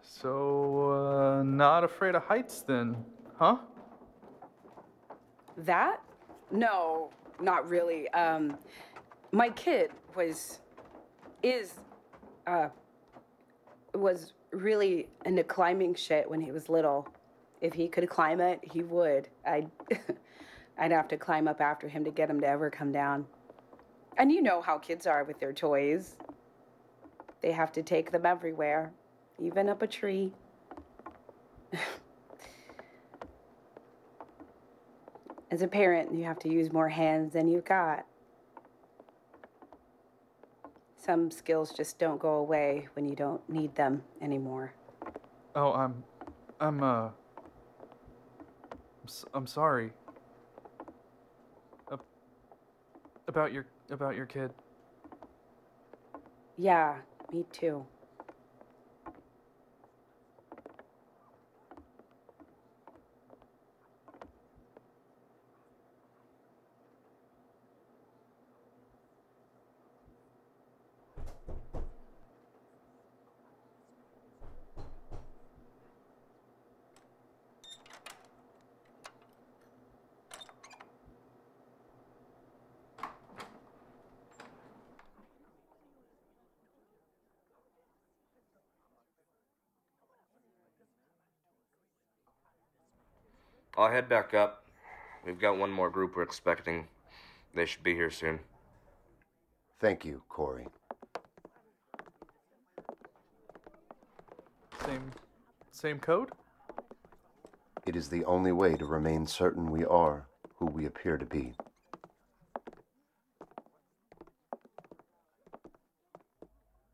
So, uh, not afraid of heights then, huh? That? No, not really. Um, my kid was, is, uh, was really into climbing shit when he was little. If he could climb it, he would. I'd, *laughs* I'd have to climb up after him to get him to ever come down. And you know how kids are with their toys. They have to take them everywhere, even up a tree. *laughs* As a parent, you have to use more hands than you've got. Some skills just don't go away when you don't need them anymore. Oh, I'm, I'm uh, I'm, sorry. About your about your kid. Yeah, me too. I'll head back up. We've got one more group we're expecting. They should be here soon. Thank you, Corey. Same, same code. It is the only way to remain certain we are who we appear to be.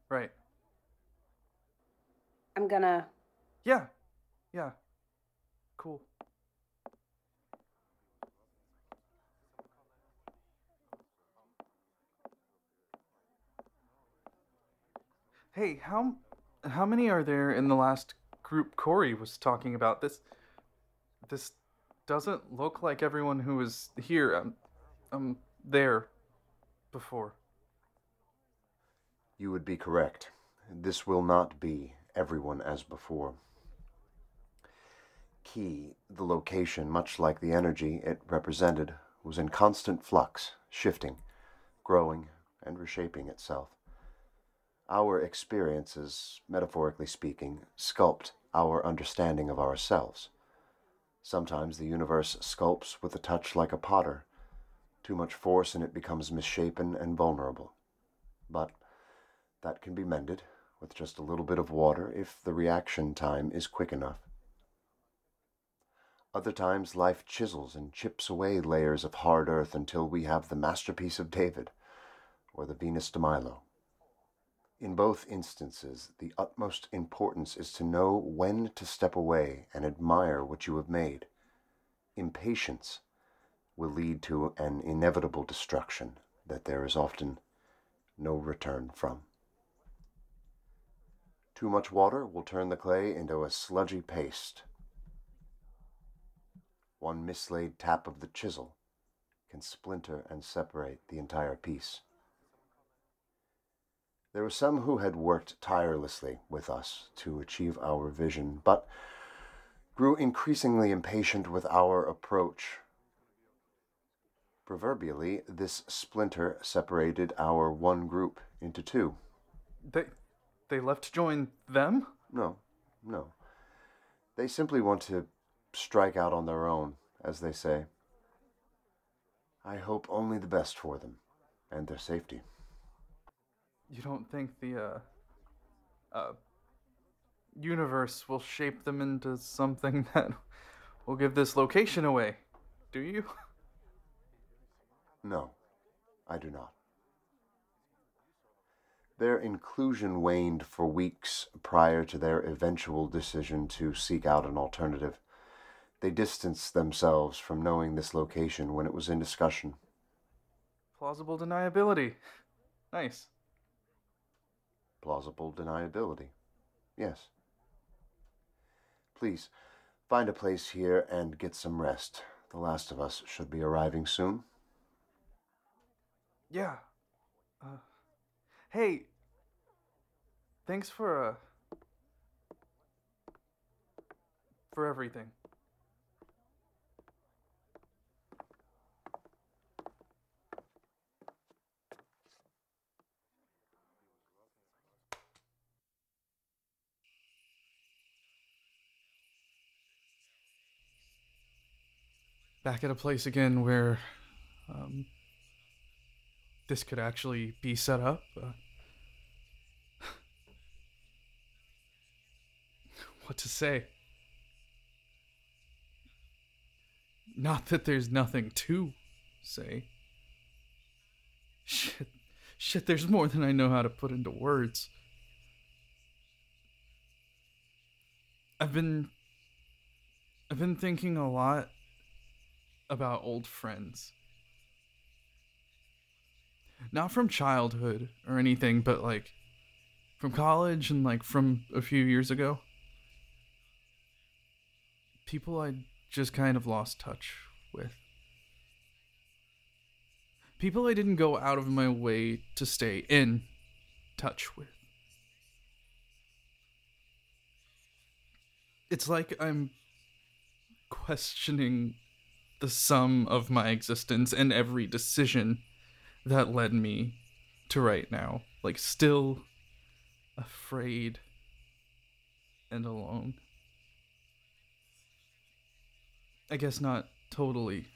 Right. I'm gonna. Yeah. Yeah. Cool. Hey, how how many are there in the last group Corey was talking about? This this doesn't look like everyone who was here um um there before. You would be correct. This will not be everyone as before. Key, the location, much like the energy it represented, was in constant flux, shifting, growing, and reshaping itself. Our experiences, metaphorically speaking, sculpt our understanding of ourselves. Sometimes the universe sculpts with a touch like a potter. Too much force and it becomes misshapen and vulnerable. But that can be mended with just a little bit of water if the reaction time is quick enough. Other times, life chisels and chips away layers of hard earth until we have the masterpiece of David or the Venus de Milo. In both instances, the utmost importance is to know when to step away and admire what you have made. Impatience will lead to an inevitable destruction that there is often no return from. Too much water will turn the clay into a sludgy paste. One mislaid tap of the chisel can splinter and separate the entire piece. There were some who had worked tirelessly with us to achieve our vision, but grew increasingly impatient with our approach. Proverbially, this splinter separated our one group into two. They they left to join them? No, no. They simply want to strike out on their own, as they say. I hope only the best for them and their safety. You don't think the uh uh universe will shape them into something *laughs* that will give this location away, do you? *laughs* No, I do not. Their inclusion waned for weeks prior to their eventual decision to seek out an alternative. They distanced themselves from knowing this location when it was in discussion. Plausible deniability. Nice. Plausible deniability. Yes. Please, find a place here and get some rest. The last of us should be arriving soon. Yeah. Uh, hey. Thanks for uh for everything. Back at a place again where um this could actually be set up. Uh, *laughs* what to say? Not that there's nothing to say. Shit. Shit, there's more than I know how to put into words. I've been I've been thinking a lot about old friends. Not from childhood or anything, but like from college and like from a few years ago. People I just kind of lost touch with. People I didn't go out of my way to stay in touch with. It's like I'm questioning the sum of my existence and every decision that led me to right now. Like, still afraid and alone. I guess not totally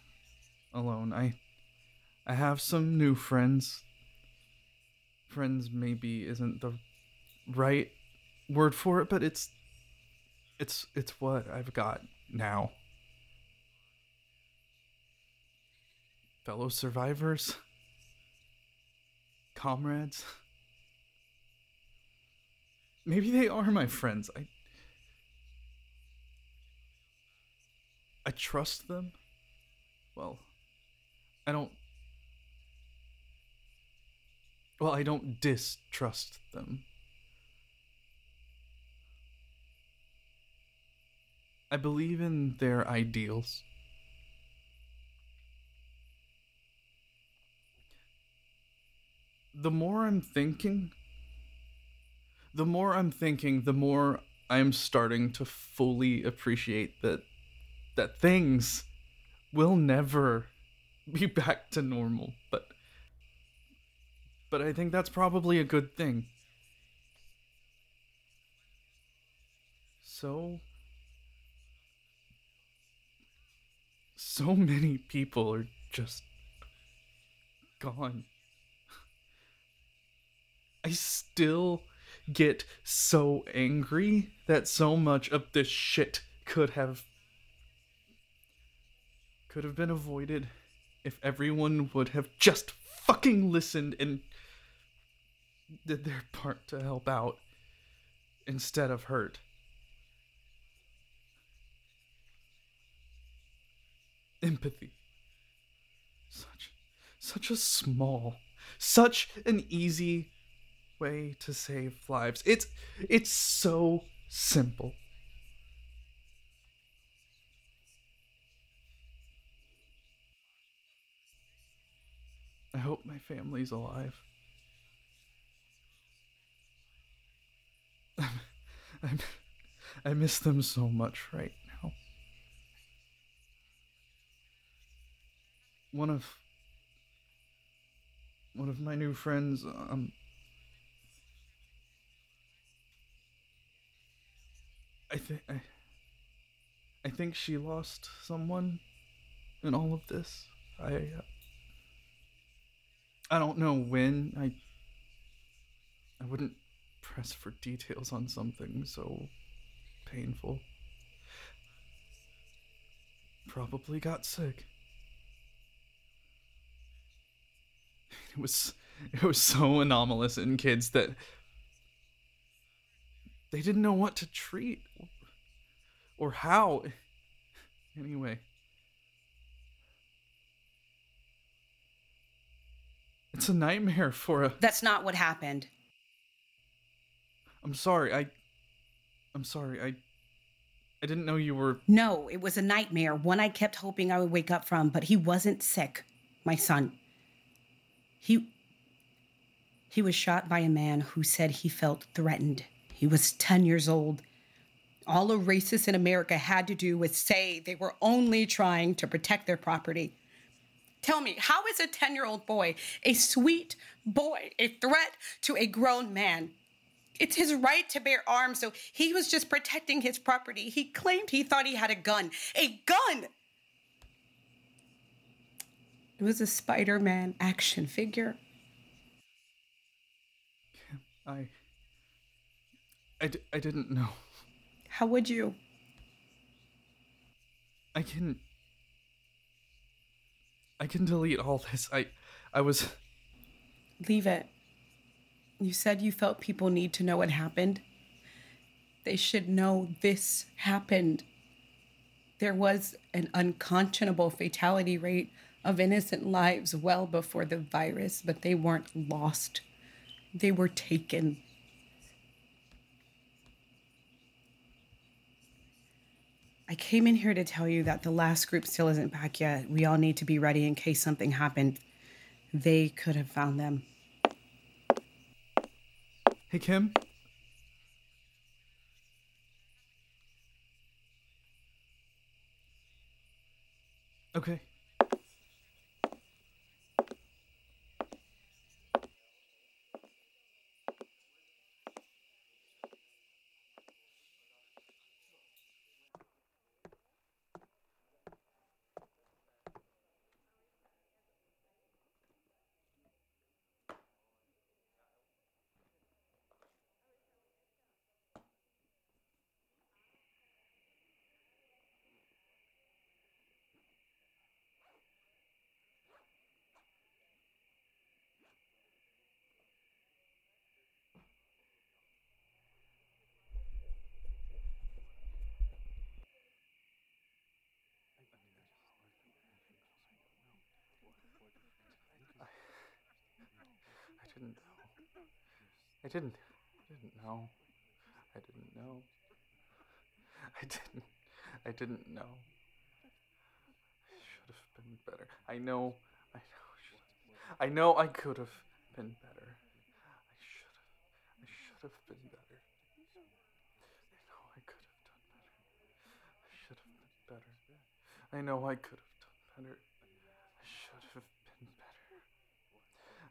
alone. I I have some new friends. Friends maybe isn't the right word for it, but it's it's it's what I've got now. Fellow survivors, comrades. Maybe they are my friends. I I trust them. Well, I don't Well, I don't distrust them. I believe in their ideals. The more I'm thinking, the more I'm thinking, the more I'm starting to fully appreciate that that things will never be *laughs* back to normal, but but I think that's probably a good thing. So so many people are just gone. I still get so angry that so much of this shit could have could have been avoided if everyone would have just fucking listened and did their part to help out instead of hurt. Empathy. Such such a small, such an easy way to save lives. It's it's so simple. I hope my family's alive. *laughs* I'm, I miss them so much right now. One of one of my new friends, um, I think I, I think she lost someone in all of this. I, uh, I don't know when. I, I wouldn't press for details on something so painful. Probably got sick. It was it was so anomalous in kids that they didn't know what to treat or how. *laughs* Anyway, it's a nightmare for a That's not what happened. I'm sorry. I I'm sorry. I I didn't know you were No, it was a nightmare, one I kept hoping I would wake up from, but he wasn't sick, my son. He he was shot by a man who said he felt threatened. He was 10 years old. All a racist in America had to do was say they were only trying to protect their property. Tell me, how is a 10 year old boy, a sweet boy, a threat to a grown man? It's his right to bear arms, so he was just protecting his property. He claimed he thought he had a gun. A gun! It was a Spider Man action figure. I I, d- I didn't know. How would you? I can I can delete all this. I I was Leave it. You said you felt people need to know what happened. They should know this happened. There was an unconscionable fatality rate of innocent lives well before the virus, but they weren't lost. They were taken. I came in here to tell you that the last group still isn't back yet. We all need to be ready in case something happened. They could have found them. Hey Kim? Okay. I didn't know. I didn't. I didn't know. I didn't know. I didn't. I didn't know. I should have been better. I know. I know. I know I could have been better. I should have. I should have been better. I know I could have done better. I should have been better. I know I could have done better. I should have been better.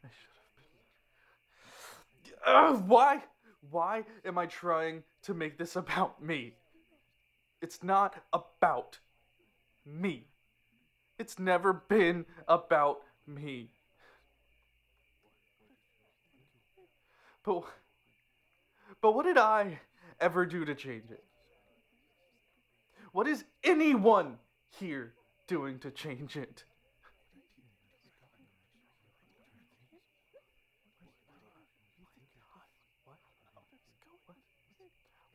I should have been Ugh, why? Why am I trying to make this about me? It's not about me. It's never been about me. But, but what did I ever do to change it? What is anyone here doing to change it?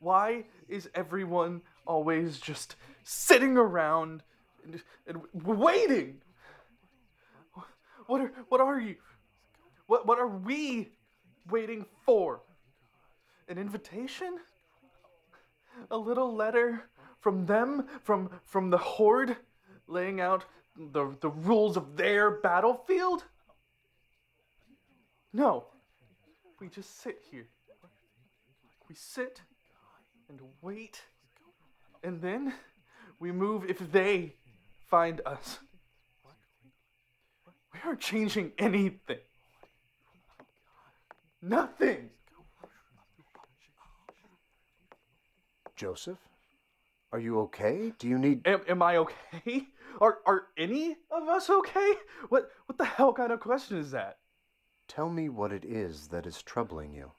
Why is everyone always just sitting around and, and waiting? What are what are you? What what are we waiting for? An invitation? A little letter from them from from the horde laying out the the rules of their battlefield? No. We just sit here. We sit and wait. And then we move if they find us. We aren't changing anything. Nothing. Joseph, are you okay? Do you need. Am, am I okay? Are are any of us okay? What what the hell kind of question is that? Tell me what it is that is troubling you.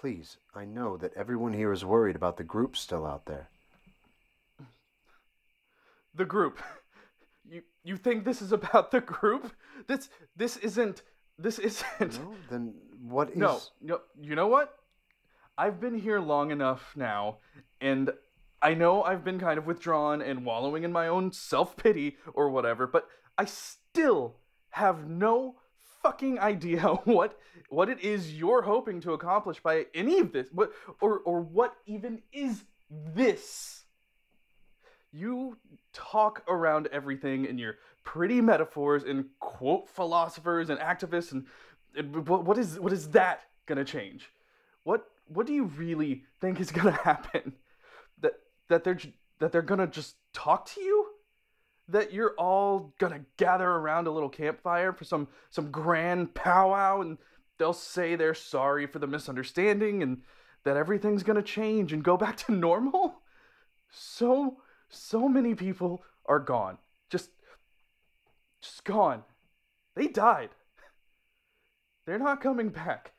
Please, I know that everyone here is worried about the group still out there. The group. You you think this is about the group? This this isn't this isn't No? Then what is. No, no, you know what? I've been here long enough now, and I know I've been kind of withdrawn and wallowing in my own self pity or whatever, but I still have no fucking idea *laughs* what what it is you're hoping to accomplish by any of this, what or or what even is this. You talk around everything in your pretty metaphors and quote philosophers and activists and, and what, what is what is that gonna change? What what do you really think is gonna *laughs* happen? That that they're that they're gonna just talk to you? That you're all gonna gather around a little campfire for some some grand powwow and they'll say they're sorry for the misunderstanding and that everything's gonna change and go *laughs* back to normal? So so many people are gone. Just just gone. They died. They're not coming back.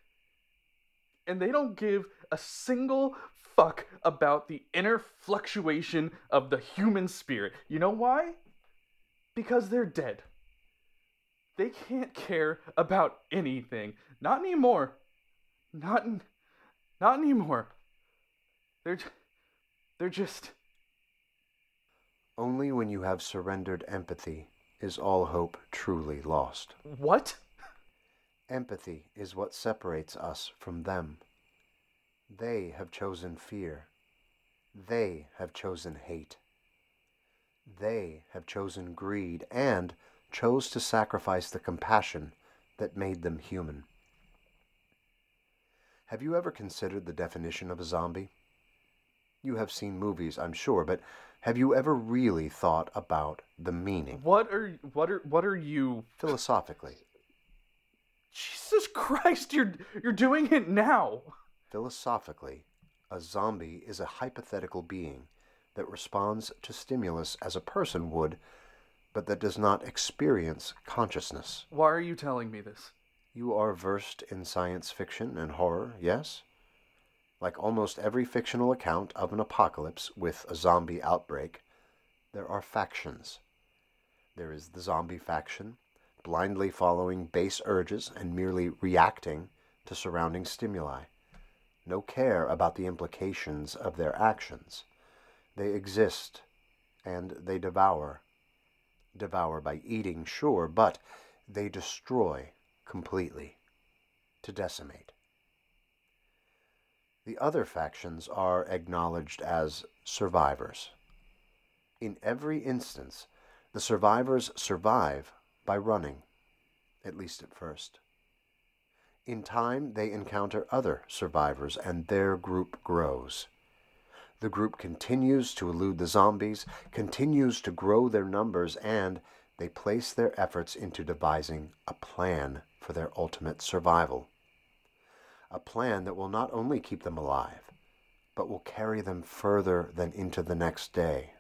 And they don't give a single fuck about the inner fluctuation of the human spirit. You know why? Because they're dead. They can't care about anything. Not anymore. Not in, not anymore. They're they're just Only when you have surrendered empathy is all hope truly lost. what? Empathy is what separates us from them. They have chosen fear. They have chosen hate. They have chosen greed and chose to sacrifice the compassion that made them human. Have you ever considered the definition of a zombie? You have seen movies, I'm sure, but have you ever really thought about the meaning? What are what are what are you Philosophically. Jesus Christ, you're you're doing it now. Philosophically, a zombie is a hypothetical being that responds to stimulus as a person would, but that does not experience consciousness. Why are you telling me this? You are versed in science fiction and horror, yes? Like almost every fictional account of an apocalypse with a zombie outbreak, there are factions. There is the zombie faction, blindly following base urges and merely reacting to surrounding stimuli. No care about the implications of their actions. They exist and they devour. Devour by eating, sure, but they destroy completely, to decimate. The other factions are acknowledged as survivors. In every instance, the survivors survive by running, at least at first. In time, they encounter other survivors and their group grows. The group continues to elude the zombies, continues to grow their numbers, and they place their efforts into devising a plan for their ultimate survival. A plan that will not only keep them alive, but will carry them further than into the next day.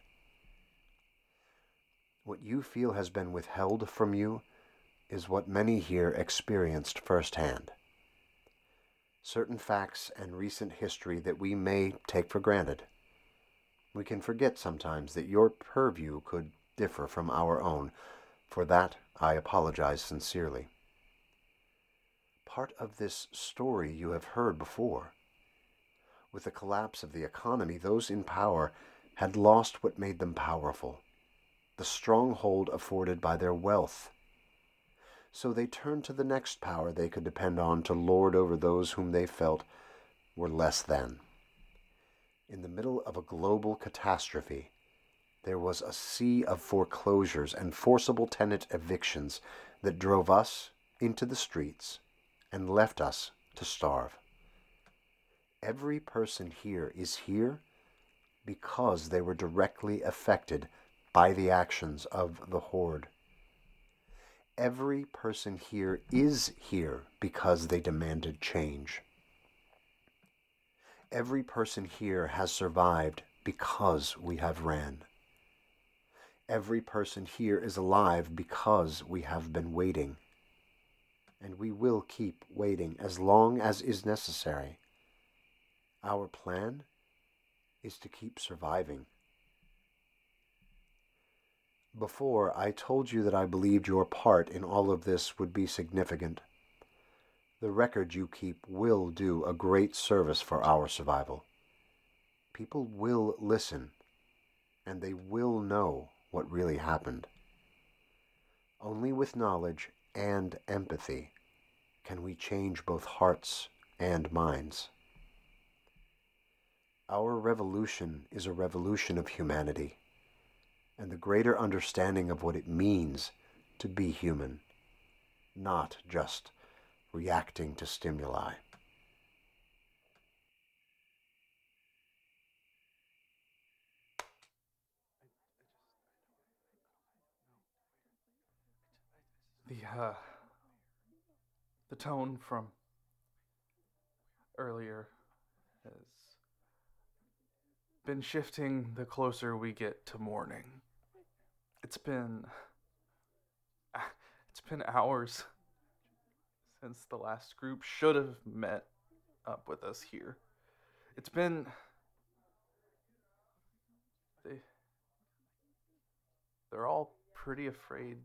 What you feel has been withheld from you is what many here experienced firsthand. Certain facts and recent history that we may take for granted. We can forget sometimes that your purview could differ from our own. For that, I apologize sincerely. Part of this story you have heard before. With the collapse of the economy, those in power had lost what made them powerful the stronghold afforded by their wealth. So they turned to the next power they could depend on to lord over those whom they felt were less than. In the middle of a global catastrophe, there was a sea of foreclosures and forcible tenant evictions that drove us into the streets and left us to starve. Every person here is here because they were directly affected by the actions of the horde. Every person here is here because they demanded change. Every person here has survived because we have ran. Every person here is alive because we have been waiting. And we will keep waiting as long as is necessary. Our plan is to keep surviving. Before, I told you that I believed your part in all of this would be significant. The record you keep will do a great service for our survival. People will listen, and they will know what really happened. Only with knowledge and empathy can we change both hearts and minds. Our revolution is a revolution of humanity and the greater understanding of what it means to be human, not just reacting to stimuli. The uh the tone from earlier has been shifting the closer we get to morning. It's been *sighs* it's been hours since the last group should have met up with us here. It's been they they're all pretty afraid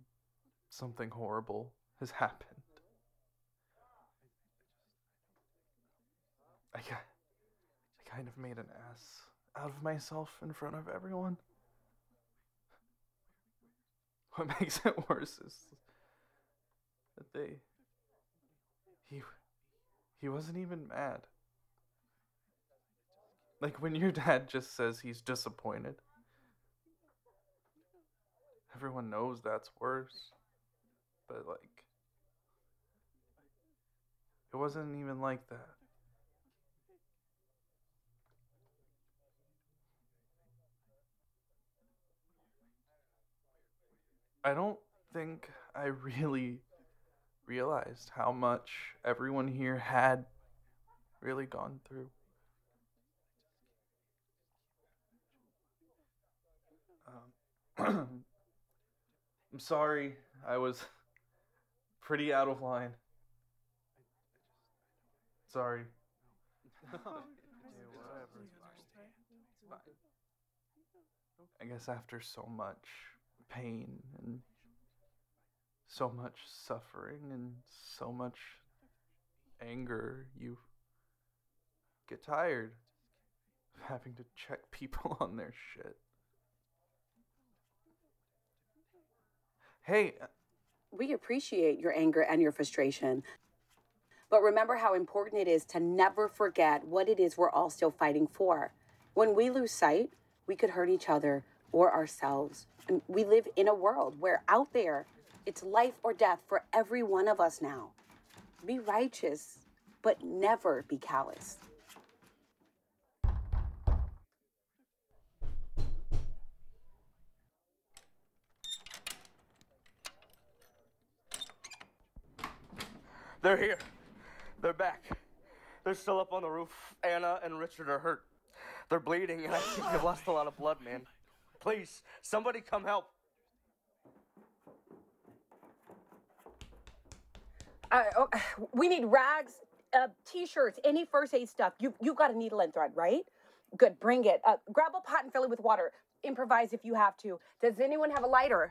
something horrible has happened. I, I kind of made an ass out of myself in front of everyone. What makes it worse is that they. He. He wasn't even mad. Like when your dad just says he's disappointed. Everyone knows that's worse. But like. It wasn't even like that. I don't think I really realized how much everyone here had really gone through. Um, *clears throat* I'm sorry, I was pretty out of line. Sorry. *laughs* I guess after so much pain and so much suffering and so much anger, you get tired of having to check people *laughs* on their shit. Hey, uh, We appreciate your anger and your frustration. But remember how important it is to never forget what it is we're all still fighting for. When we lose sight, we could hurt each other or ourselves. We live in a world where out there, it's life or death for every one of us now. Be righteous, but never be callous. They're here. They're back. They're still up on the roof. Anna and Richard are hurt. They're bleeding, and I think they've lost a lot of blood, man. Please, somebody come help. Uh, oh, we need rags, uh, t-shirts, any first aid stuff. You you got a needle and thread, right? Good, bring it. Uh, grab a pot and fill it with water. Improvise if you have to. Does anyone have a lighter?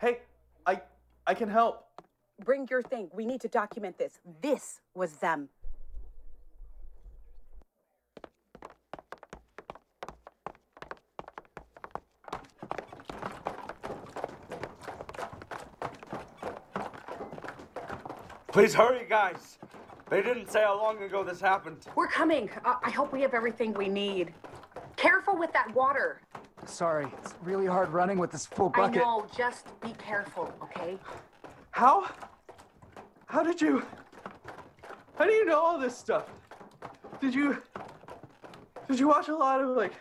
Hey, I I can help. Bring your thing. We need to document this. This was them. Please hurry, guys. They didn't say how long ago this happened. We're coming. Uh, I hope we have everything we need. Careful with that water. Sorry, it's really hard running with this full bucket. I bucket. know. Just be careful, okay? How? How did you? How do you know all this stuff? Did you? Did you watch a lot of like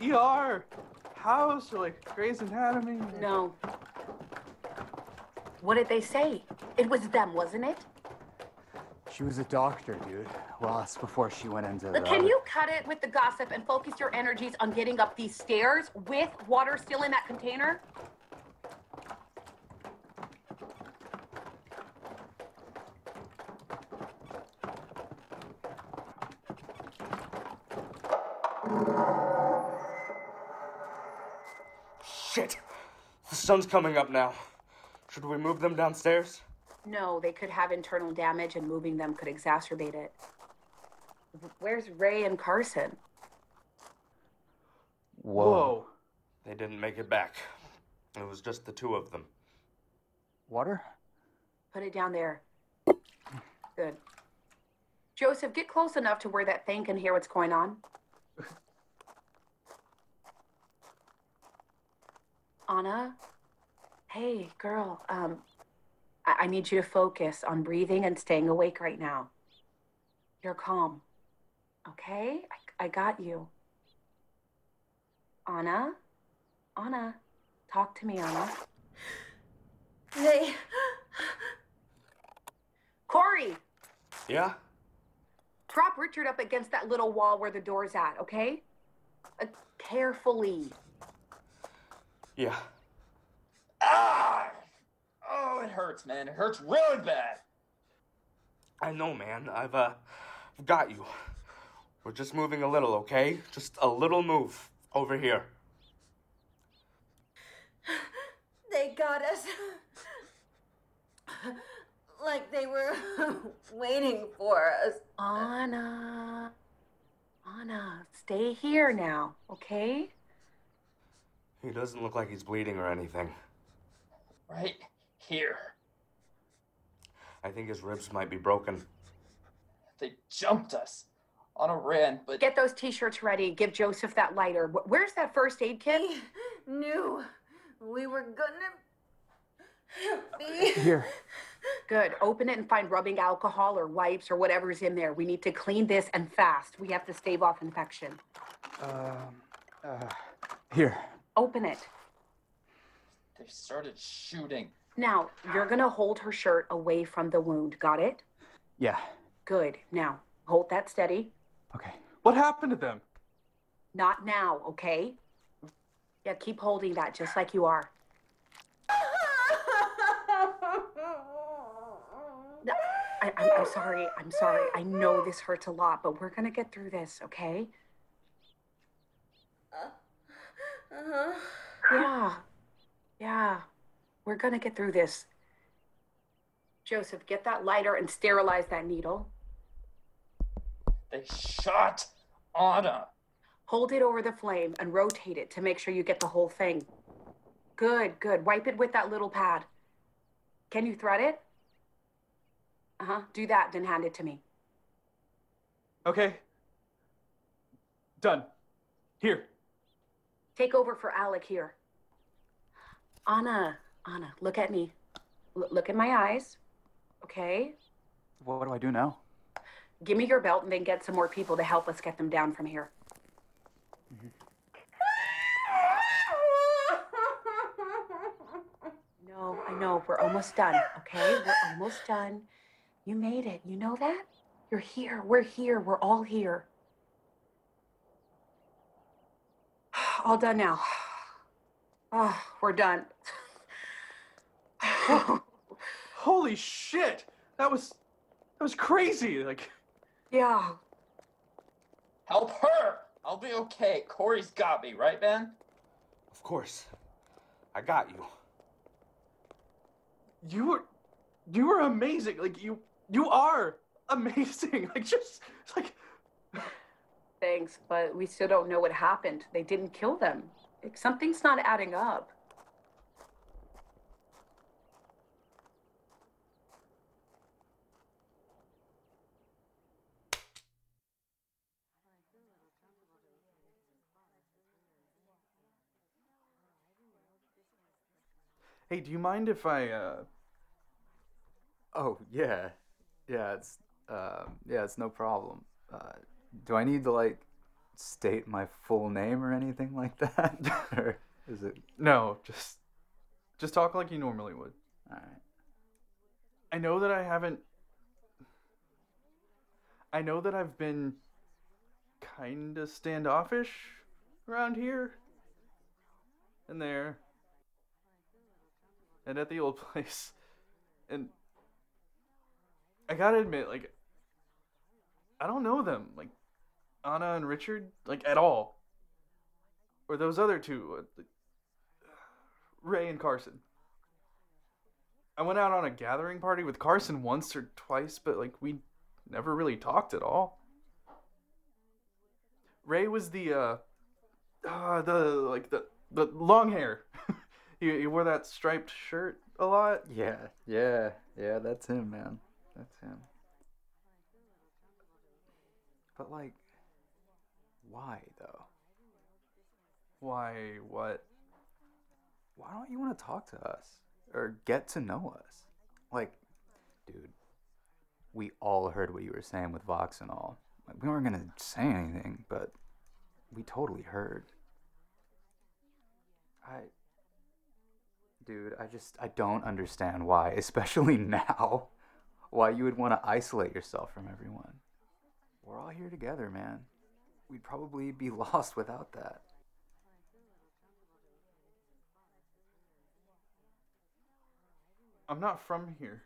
ER, House, or like Grey's Anatomy? No. What did they say? It was them, wasn't it? She was a doctor, dude. Well, that's before she went into the. Can you cut it with the gossip and focus your energies on getting up these stairs with water still in that container? Shit. The sun's coming up now. Should we move them downstairs? No, they could have internal damage and moving them could exacerbate it. Where's Ray and Carson? Whoa. They didn't make it back. It was just the two of them. Water? Put it down there. Good. Joseph, get close enough to where that thing can hear what's going on. *laughs* Anna? Hey, girl. Um, I, I need you to focus on breathing and staying awake right now. You're calm. Okay? I, I got you. Anna? Anna? Talk to me, Anna. Hey. Corey, Yeah? prop Richard up against that little wall where the door's at, okay? Uh, carefully. Yeah. Ah! Oh, it hurts, man. It hurts really bad. I know, man. I've, uh, I've got you. We're just moving a little, okay? Just a little move. Over here. They got us. like they were *laughs* waiting for us. Anna. Anna, stay here now, okay? He doesn't look like he's bleeding or anything. Right here. I think his ribs might be broken. They jumped us on a ran, but Get those t-shirts ready. Give Joseph that lighter. Where's that first aid kit? Knew we were gonna be. Here. Good. Open it and find rubbing alcohol or wipes or whatever's in there. We need to clean this and fast. We have to stave off infection. Um, uh, here. Open it. They started shooting. Now, you're gonna hold her shirt away from the wound. Got it? Yeah. Good. Now, hold that steady. Okay. What happened to them? Not now, okay? Yeah, keep holding that just like you are. I, I'm, I'm sorry. I'm sorry. I know this hurts a lot, but we're gonna get through this, okay? Uh-huh. Yeah. Yeah. We're gonna get through this. Joseph, get that lighter and sterilize that needle. They shot Anna. Hold it over the flame and rotate it to make sure you get the whole thing. Good, good. Wipe it with that little pad. Can you thread it? Uh huh. Do that, then hand it to me. Okay. Done. Here. Take over for Alec here. Anna, Anna, look at me. L- look in my eyes. Okay? What, what do I do now? Give me your belt and then get some more people to help us get them down from here. Mm-hmm. No, I know. We're almost done, okay? We're almost done. You made it. You know that? You're here. We're here. We're all here. *sighs* All done now. Oh, we're done. *sighs* Holy shit! That was that was crazy. Like Yeah. Help her! I'll be okay. Corey's got me, right, man? Of course. I got you. you were you were amazing. Like you you are amazing. *laughs* Like just like Thanks, but we still don't know what happened. They didn't kill them. Something's not adding up. Hey, do you mind if I uh Oh yeah, yeah. It's um, yeah. It's no problem. Uh, do I need to like state my full name or anything like *laughs* that, or is it? No, just just talk like you normally would. All right. I know that I haven't I know that I've been kind of standoffish around here and there and at the old *laughs* place. And I got to admit like I don't know them like Anna and Richard like at all. Or those other two, uh, Ray and Carson. I went out on a gathering party with Carson once or twice, but like we never really talked at all. Ray was the uh, uh the like the the long hair. *laughs* he, he wore that striped shirt a lot. Yeah, yeah, yeah. That's him, man. That's him. But like, why though? Why what? Why don't you want to talk to us or get to know us? Like, dude, we all heard what you were saying with Vox and all. Like, we weren't gonna say anything, but we totally heard. I, dude, I just I don't understand why, *laughs* especially now, why you would want to isolate yourself from everyone. We're all here together, man. We'd probably be *laughs* lost without that. I'm not from here.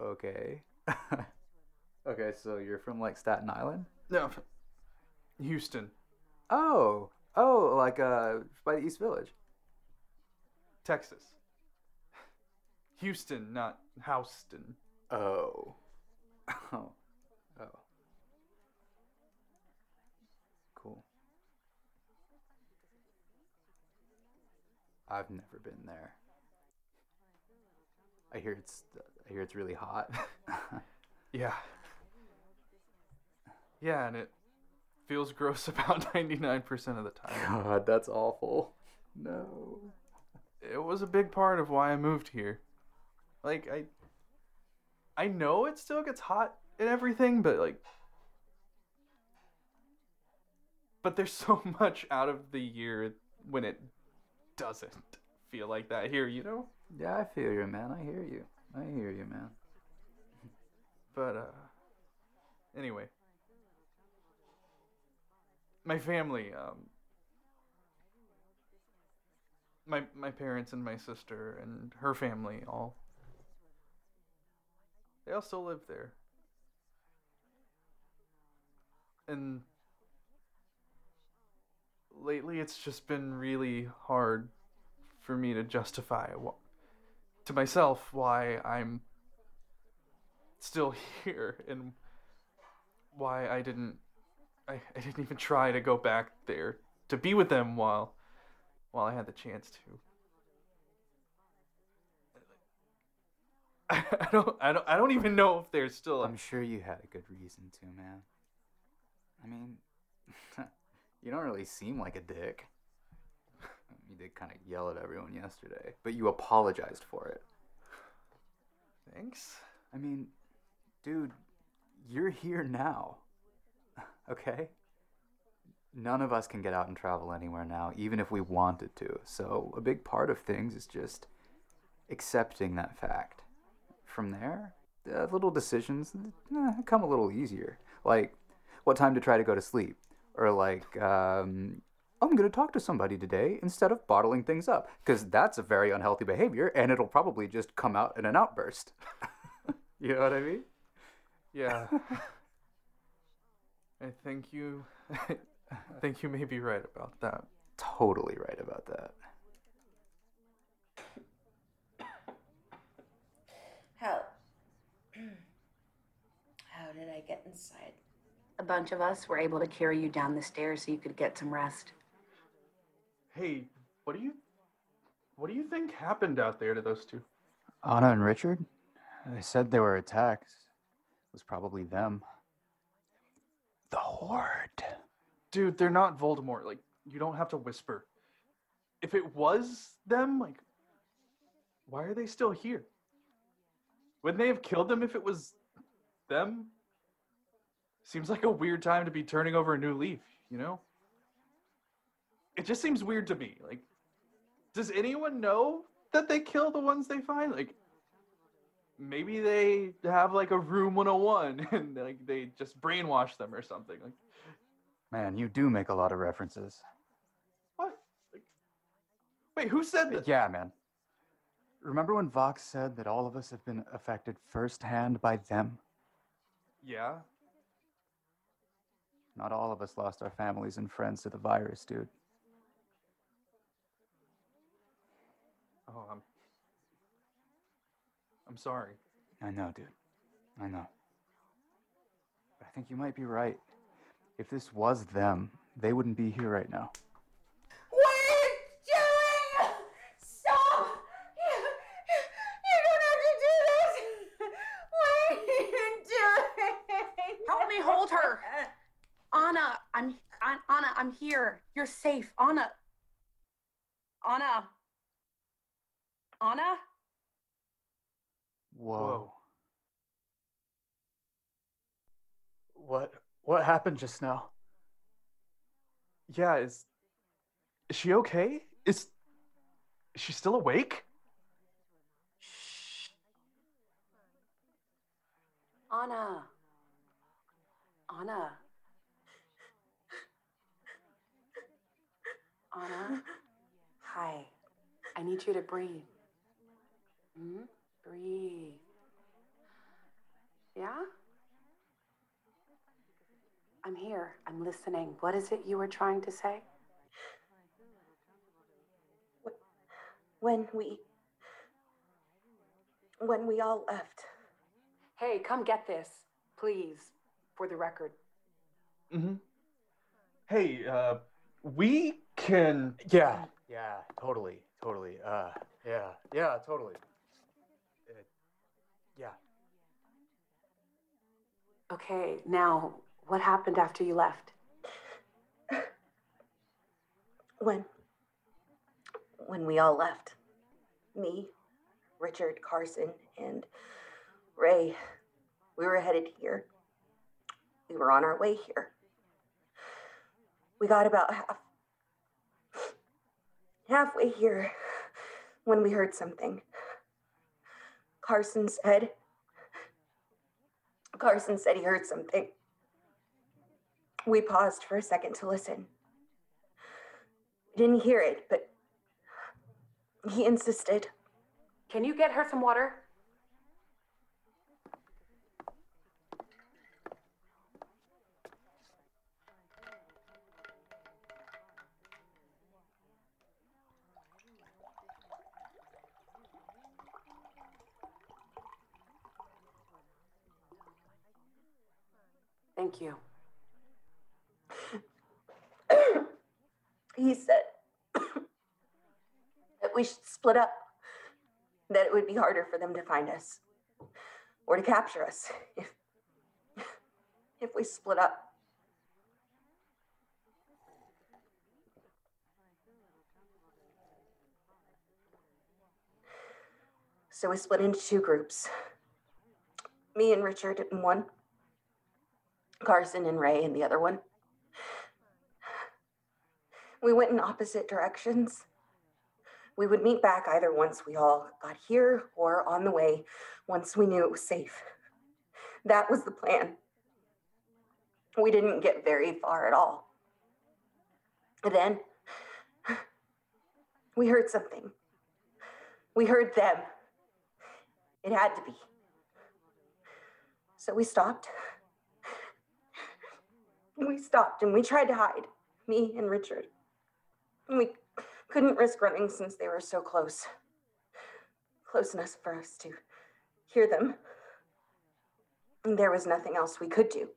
Okay. *laughs* okay, so you're from like Staten Island? No, Houston, Oh, oh, like uh, by the East Village. Texas. Houston, not Houston. Oh. *laughs* Oh. Oh. Cool. I've never been there. I hear it's I hear it's really hot. *laughs* Yeah. Yeah, and it feels gross *laughs* about 99% of the time. God, that's awful. No. It was a big part of why I moved here. Like I I know it still gets hot and everything, but like but there's *laughs* so much out of the year when it doesn't feel like that here, you know? Yeah, I feel you, man. I hear you. I hear you, man. *laughs* But uh anyway. My family, um my my parents and my sister and her family all they all still live there. And lately it's just been really hard for me to justify wh- to myself why I'm still *laughs* here and why I didn't I, I didn't even try to go back there to be with them while while I had the chance to. *laughs* I, don't I don't I don't even know if there's still I'm sure you had a good reason to, man. I mean, *laughs* you don't really seem like a dick. *laughs* You did kind of yell at everyone yesterday, but you apologized for it. Thanks. I mean, dude, you're here now. *laughs* Okay? None of us can get out and travel anywhere now, even if we wanted to. So, a big part of things is just accepting that fact. From there, uh, little decisions eh, come a little easier. Like, what time to try to go to sleep? Or, like, um, I'm going to talk to somebody today instead of bottling things up. Because that's a very unhealthy behavior, and it'll probably just come out in an outburst. *laughs* you know what I mean? Yeah. I think you I *laughs* think you may be right about that. Totally right about that. How? *clears throat* How did I get inside? A bunch of us were able to carry you down the stairs so you could get some rest. Hey, what do you what do you think happened out there to those two? Anna and Richard? They said they were attacked. It was probably them. The Horde. Dude, they're not Voldemort. Like, you don't have to whisper. If it was them, like, why are they still here? Wouldn't they have killed them if it was them? Seems like a weird time to be turning over a new leaf, you know? It just seems weird to me. Like, does anyone know that they kill the ones they find? Like, maybe they have like a room 101 *laughs* and like they just brainwash them or something. Like, Man, you do make a lot of references. what? Like, wait, who said that? Yeah, man. Remember when Vox said that all of us have been affected firsthand by them? Yeah. Not all of us lost our families and friends to the virus, dude. Oh, I'm. I'm sorry. I know, dude. I know. But I think you might be right. If this was them, they wouldn't be here right now. What are you doing? Stop! You, you don't have to do this. What are you doing? Help me hold her. Anna, I'm An- Anna, I'm here. You're safe. Anna. Anna. Anna? Whoa. What what happened just now? Yeah, is. Is she okay? Is. Is she still awake? Shh. Anna. Anna. Anna. *laughs* Hi. I need you to breathe. Hmm? Breathe. Yeah? I'm here. I'm listening. What is it you were trying to say? When we When we all left. Hey, come get this, please, for the record. Mm-hmm. Hey, uh, we can. Yeah, yeah, totally, totally. Uh, yeah, yeah, totally. Uh, yeah. Okay, now, what happened after you left? When. When we all left. Me, Richard, Carson, and Ray. We were headed here. We were on our way here. We got about half. Halfway here when we heard something. Carson said. Carson said he heard something. We paused for a second to listen. Didn't hear it, but he insisted. Can you get her some water? Thank you. *coughs* he said *coughs* that we should split up, that it would be harder for them to find us or to capture us *laughs* if, if we split up. So we split into two groups. Me and Richard in one, Carson and Ray in the other one. We went in opposite directions. We would meet back either once we all got here or on the way once we knew it was safe. That was the plan. We didn't get very far at all. Then we heard something. We heard them. It had to be. So we stopped. We stopped and we tried to hide, me and Richard. And We couldn't risk running since they were so close. Close enough for us to hear them. And there was nothing else we could do.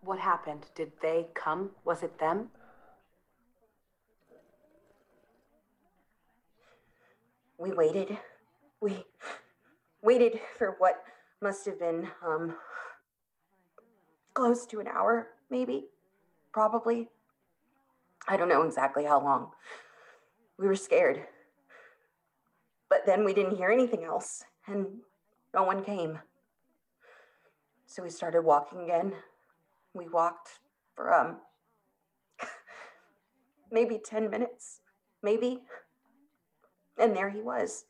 What happened? Did they come? Was it them? We waited. We waited for what must have been um close to an hour, maybe. Probably. I don't know exactly how long. We were scared. But then we didn't hear anything else, and no one came. So we started walking again. We walked for, um, *laughs* maybe 10 minutes, maybe. And there he was.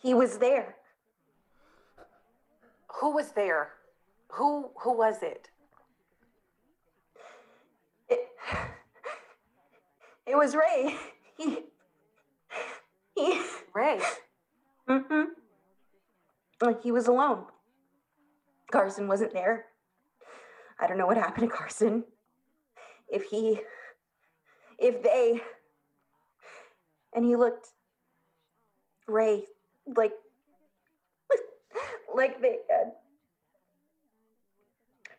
He was there. Who was there? Who who was it? It *laughs* it was Ray. He. *laughs* He. Ray. Mm-hmm. Like he was alone. Carson wasn't there. I don't know what happened to Carson. If he. If they. And he looked. Ray, like. Like they had.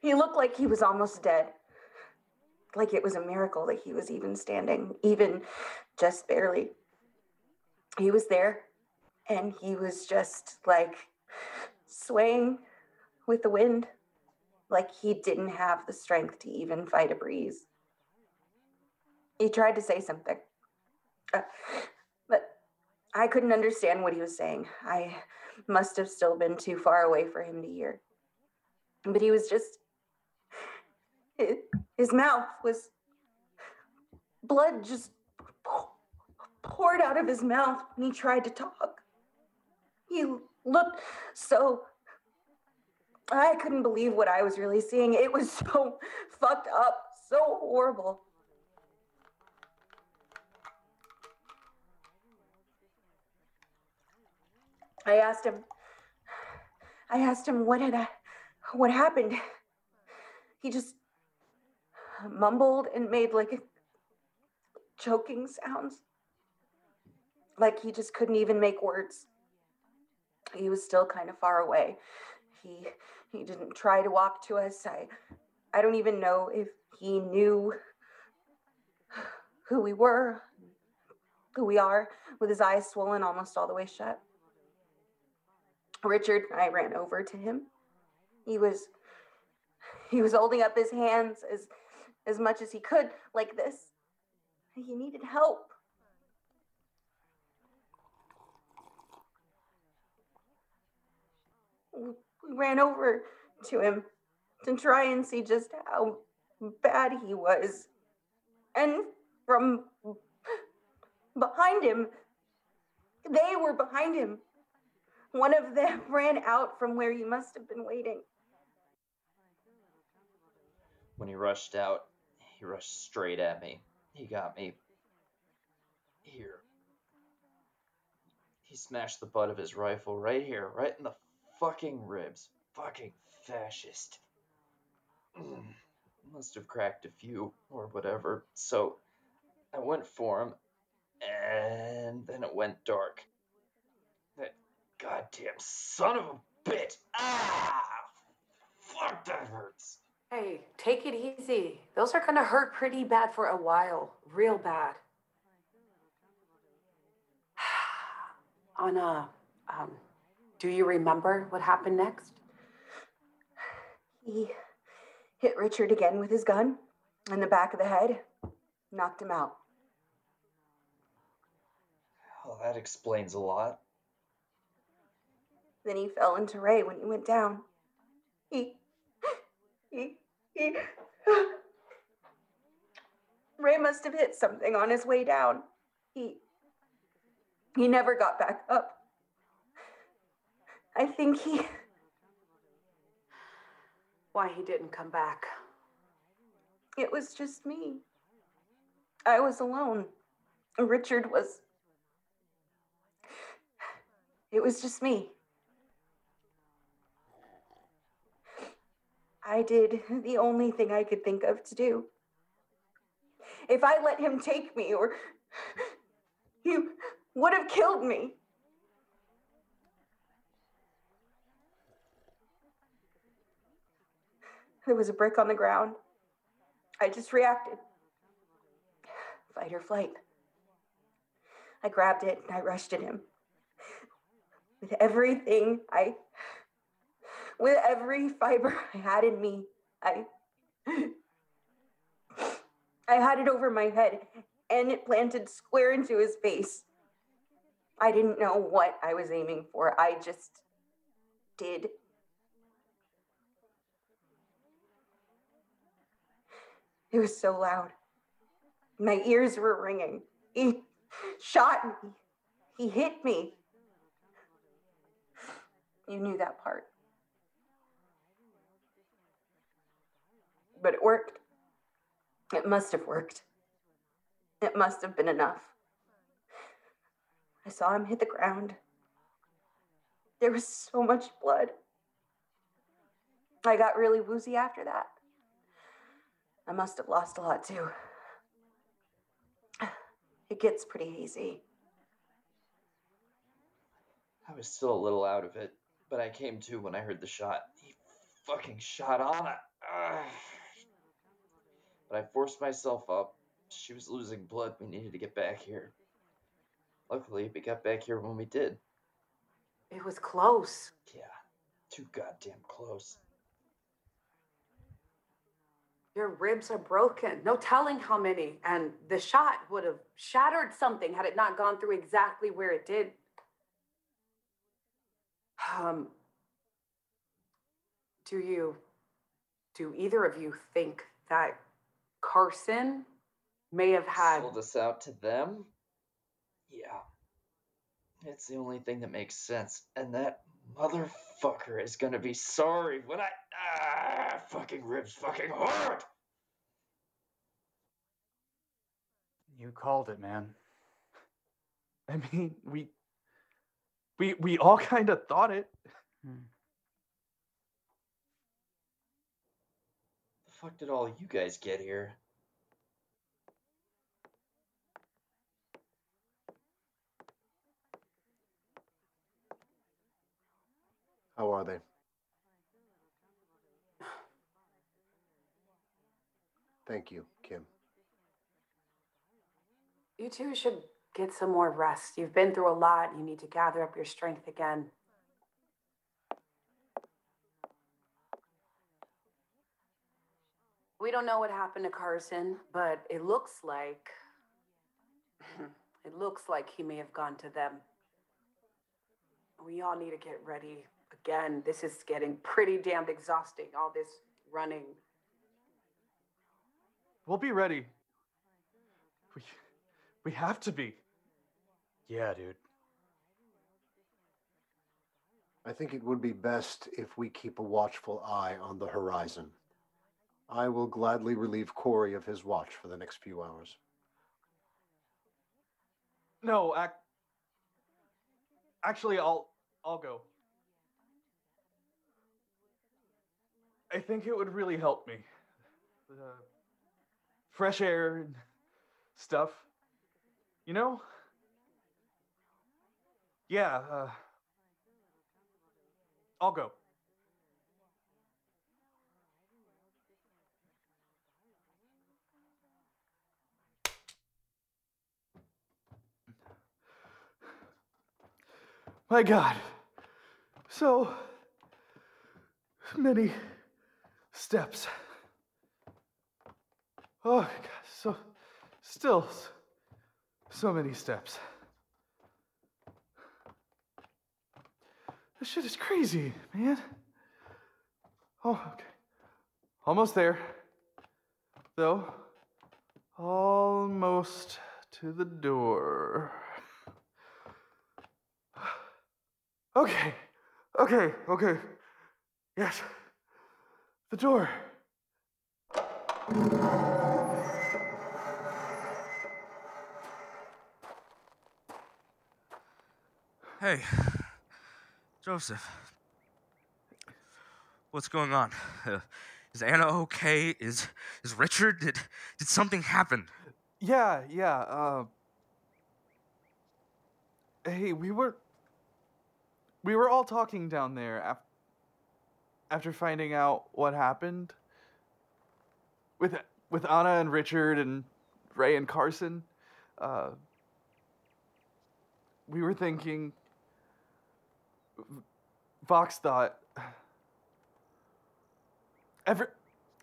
He looked like he was almost dead like it was a miracle that he was even standing, even just barely. He was there and he was just like swaying with the wind, like he didn't have the strength to even fight a breeze. He tried to say something, uh, I couldn't understand what he was saying. I must have still been too far away for him to hear. But he was just his, mouth was blood just poured out of his mouth when he tried to talk. He looked so. I couldn't believe what I was really seeing. It was *laughs* so fucked up, so horrible. I asked him, I asked him, what had what happened? He just mumbled and made like choking sounds. Like he just couldn't even make words. He was still kind of far away. He he didn't try to walk to us. I I don't even know if he knew who we were, who we are, with his eyes swollen almost all the way shut. Richard and I ran over to him. He was he was holding up his hands as as much as he could, like this. He needed help. We ran over to him to try and see just how bad he was. And from behind him, they were behind him. One of them *laughs* ran out from where you must have been waiting. When he rushed out, he rushed straight at me. He got me here. He smashed the butt of his rifle right here, right in the fucking ribs. Fucking fascist. *clears throat* Must have cracked a few or whatever. So I went for him, and then it went dark. That goddamn son of a bitch. Ah! Fuck, that hurts. Hey, take it easy. Those are gonna hurt pretty bad for a while. Real bad. *sighs* Anna, um, do you remember what happened next? He hit Richard again with his gun in the back of the head, knocked him out. Well, that explains a lot. Then he fell into Ray when he went down. He. He. He. Ray must have hit something on his way down. He. He never got back up. I think he. Why he didn't come back? It was just me. I was alone. Richard was. It was just me. I did *laughs* the only thing I could think of to do. If I let him take me, or *laughs* he would have killed me. There was a brick on the ground. I just reacted. Fight or flight. I grabbed it and I rushed at him. With everything I with every fiber *laughs* I had in me, I I had it over my head and it planted square into his face. I didn't know what I was aiming for. I just did. It was so loud. My ears were ringing. He shot me. He hit me. You knew that part. But it worked. It must have worked. It must have been enough. I saw him hit the ground. There was so much blood. I got really woozy after that. I must have lost a lot too. It gets pretty hazy. I was still a little out of it, but I came to when I heard the shot. He fucking shot Anna. Ugh. But I forced myself up. She was losing blood. We needed to get back here. Luckily, we got back here when we did. It was close. Yeah, too goddamn close. Your ribs are broken. No telling how many. And the shot would have shattered something had it not gone through exactly where it did. Um, do you, do either of you think that Carson may have had. Sold us out to them? Yeah. It's the only thing that makes sense. And that motherfucker is gonna be sorry when I. Ah, fucking ribs fucking hard! You called it, man. *laughs* I mean, we we we all kind of thought it. The fuck did all you guys get here? How are they? Thank you, Kim. You two should get some more rest. You've been through a lot. You need to gather up your strength again. We don't know what happened to Carson, but it looks like *laughs* it looks like he may have gone to them. We all need to get ready again. This is getting pretty damned exhausting, all this running. We'll be ready. We, we have to be. Yeah, dude. I think it would be best if we keep a watchful eye on the horizon. I will gladly relieve Corey of his watch for the next few hours. No, ac- actually, I'll I'll go. I think it would really help me. The fresh air and stuff. You know? Yeah, uh, I'll go. My God. So many steps. Oh, my God. So, still so many steps. This shit is crazy, man. Oh, okay. Almost there. Though, almost to the door. Okay, okay, okay. Yes. The door. Hey, Joseph. What's going on? Uh, is Anna okay? Is is Richard? Did did something happen? Yeah, yeah. Uh, hey, we were we were all talking down there af- after finding out what happened with with Anna and Richard and Ray and Carson. Uh, we were thinking. Vox thought. Every,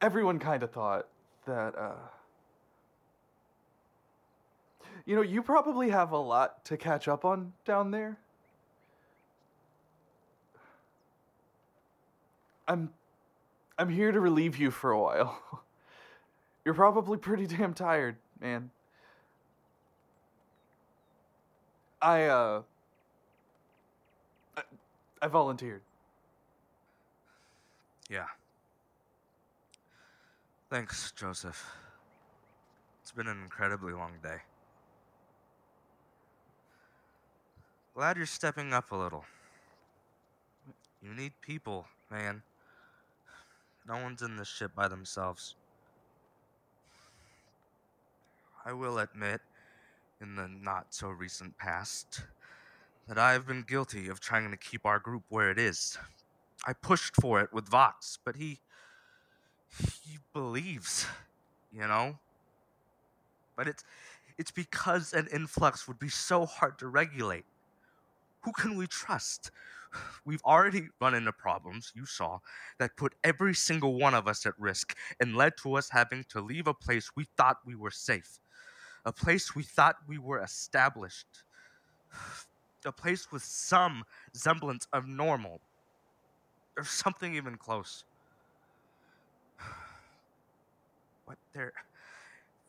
everyone kind of thought that. Uh, you know, you probably have a lot to catch up on down there. I'm I'm here to relieve you for a while. *laughs* You're probably pretty damn tired, man. I uh I, I volunteered. Yeah. Thanks, Joseph. It's been an incredibly long day. Glad you're stepping up a little. You need people, man. No one's in this shit by themselves. I will admit, in the not so recent past, that I have been guilty of trying to keep our group where it is. I pushed for it with Vox, but he. he believes, you know? But it's. it's because an influx would be so hard to regulate. Who can we trust? We've already run into problems, you saw, that put every single one of us at risk and led to us having to leave a place we thought we were safe, a place we thought we were established, a place with some semblance of normal, or something even close. But there,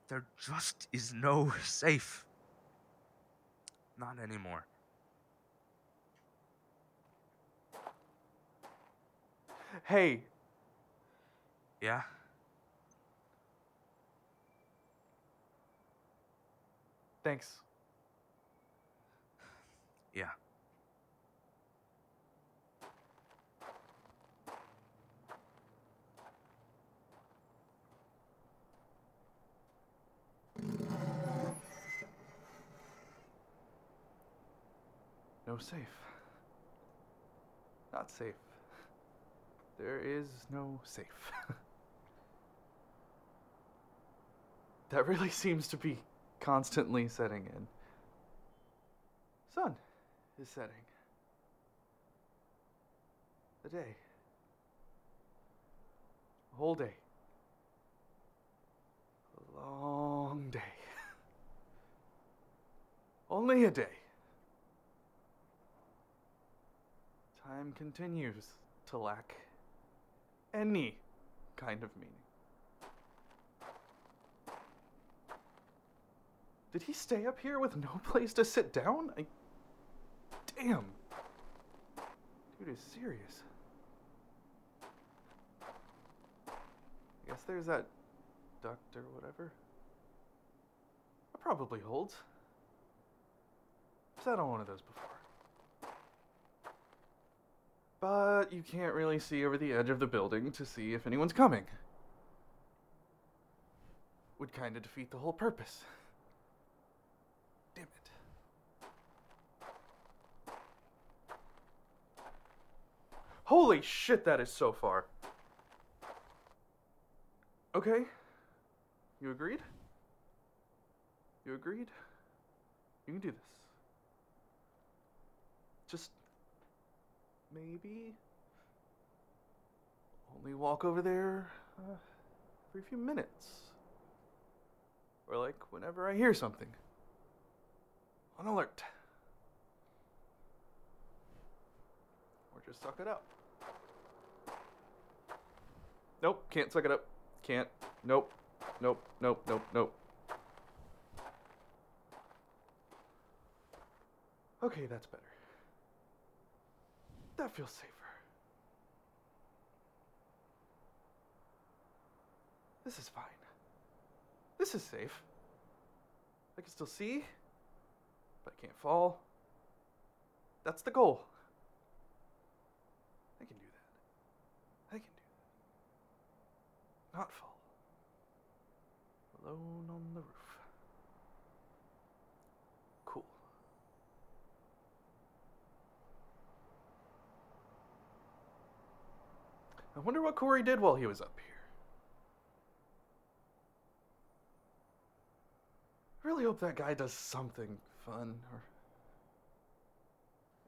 there just is no *laughs* safe. Not anymore. Hey, Yeah? thanks. Yeah. No safe. Not safe. There is no safe. *laughs* that really seems to be constantly setting in. Sun is setting. The day. A whole day. A long day. *laughs* Only a day. Time continues to lack any kind of meaning. Did he stay up here with no *laughs* place to sit down? I... Damn. Dude is serious. I guess there's that duct or whatever. That probably holds. Sat on one of those before. But you can't really see over the edge of the building to see if anyone's coming. Would kind of defeat the whole purpose. Damn it. Holy shit, that is so far. Okay. You agreed? You agreed? You can do this. Just maybe only walk over there uh, a few minutes. Or like whenever I hear something. On alert. Or just suck it up. Nope, can't suck it up. Can't. Nope. Nope, nope, nope, nope. Okay, that's better. That feels safer. This is fine. This is safe. I can still see, but I can't fall. That's the goal. I can do that. I can do that. Not fall. Alone on the roof. Cool. I wonder what Corey did while he was up here. I really hope that guy does something fun or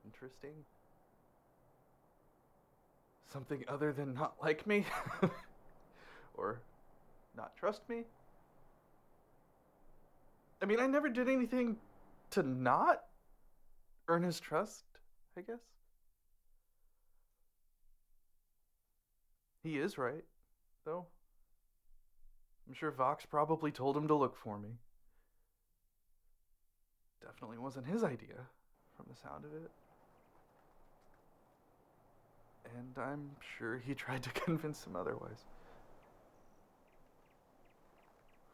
interesting. Something other than not like me *laughs* or not trust me. I mean, I never did anything to not earn his trust, I guess. He is right, though. I'm sure Vox probably told him to look for me. Definitely wasn't his idea, from the sound of it. And I'm sure he *laughs* tried to convince him otherwise.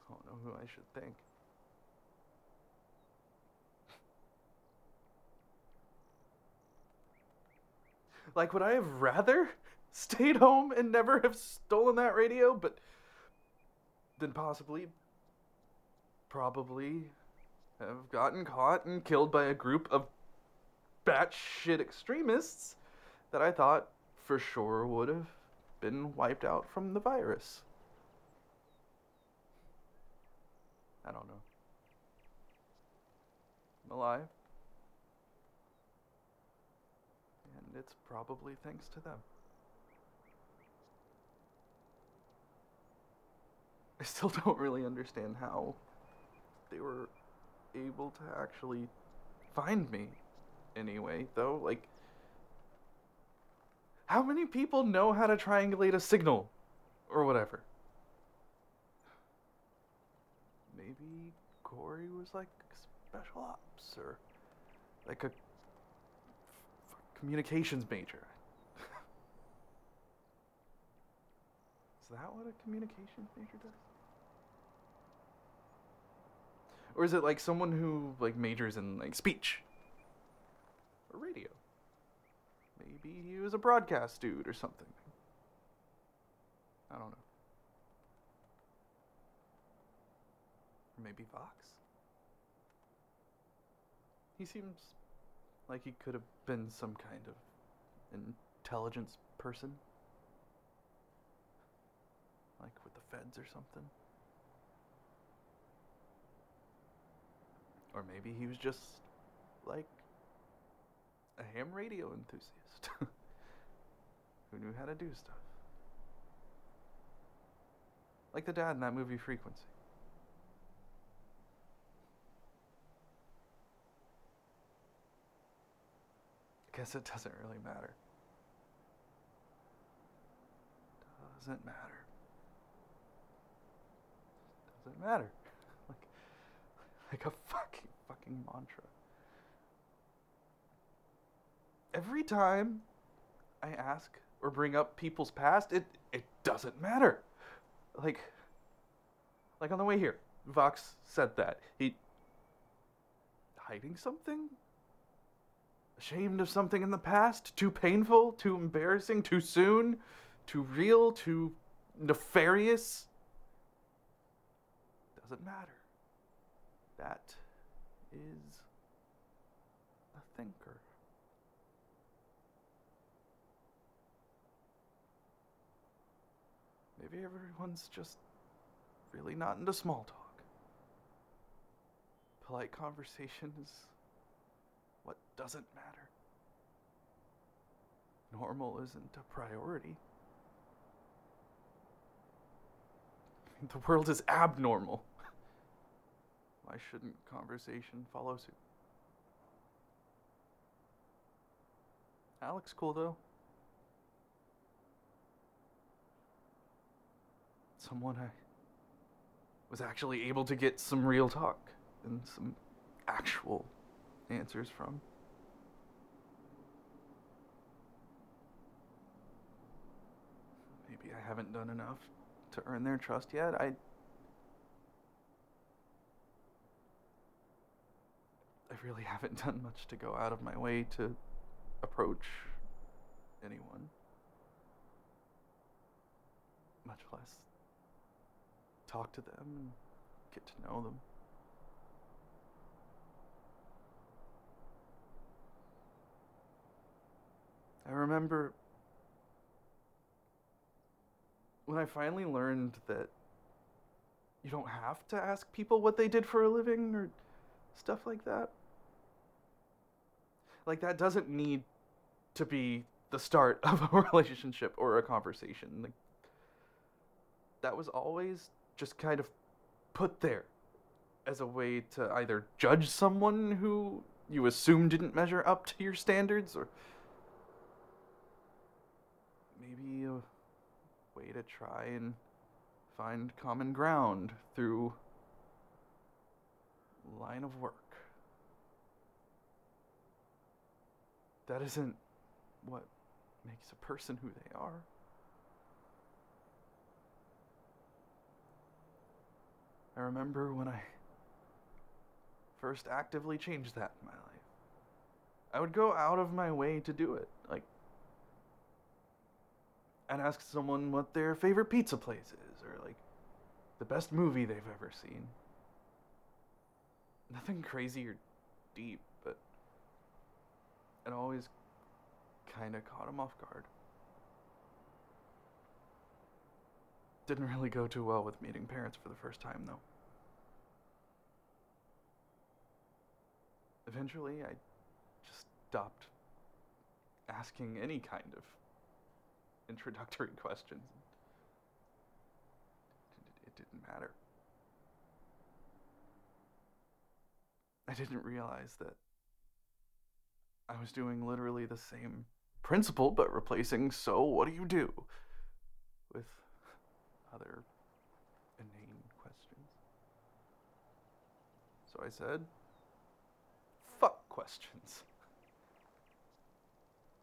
I don't know who I should thank. *laughs* Like, would I have rather stayed home and never have stolen that radio, but then possibly, probably have gotten caught and killed by a group of batshit extremists that I thought for sure would have been wiped out from the virus. I don't know. I'm alive. And it's probably thanks to them. I still *laughs* don't really understand how they were able to actually find me anyway, though. Like, how many people know how to triangulate a signal or whatever? Maybe Corey was like special ops or like a communications major. *laughs* Is that what a communications major does? Or is it like someone who like majors in like speech or radio? Maybe he was a broadcast dude or something. I don't know. Or maybe Vox. He seems like he could have been some kind of intelligence person. like with the feds or something. Or maybe he was just like a ham radio enthusiast *laughs* who knew how to do stuff. Like the dad in that movie Frequency. I guess it doesn't really matter. Doesn't matter. Doesn't matter. *laughs* Like, like a fucking fucking mantra. Every time I ask or bring up people's past, it it doesn't matter. Like like on the way here, Vox said that. He hiding something? Ashamed of something in the past? Too painful? Too embarrassing? Too soon? Too real? Too nefarious? Doesn't matter. That is a thinker. Maybe everyone's just really not into small talk. Polite conversation is what doesn't matter. Normal isn't a priority. *laughs* The world is abnormal. Why shouldn't conversation follow suit? Alec's cool though. Someone I was actually able to get some real talk and some actual answers from. Maybe I haven't done enough to earn their trust yet. I I really *laughs* haven't done much to go out of my way to approach anyone. Much less talk to them and get to know them. I remember when I finally learned that you don't have to ask people what they did for a living or stuff like that. Like, that doesn't need to be the start *laughs* of a relationship or a conversation. Like, that was always just kind of put there as a way to either judge someone who you assume didn't measure up to your standards or maybe a way to try and find common ground through line of work. That isn't what makes a person who they are. I remember when I first actively changed that in my life. I would go out of my way to do it. Like, I'd ask someone what their favorite pizza place is, or like the best movie they've ever seen. Nothing crazy or deep, it always kind of caught him off guard. Didn't really go too well with meeting parents for the first time, though. Eventually, I just stopped asking any kind of introductory *laughs* questions. It, didn't matter. I didn't realize that I was doing literally the same principle, but replacing so what do you do with other inane questions. So I said, fuck questions.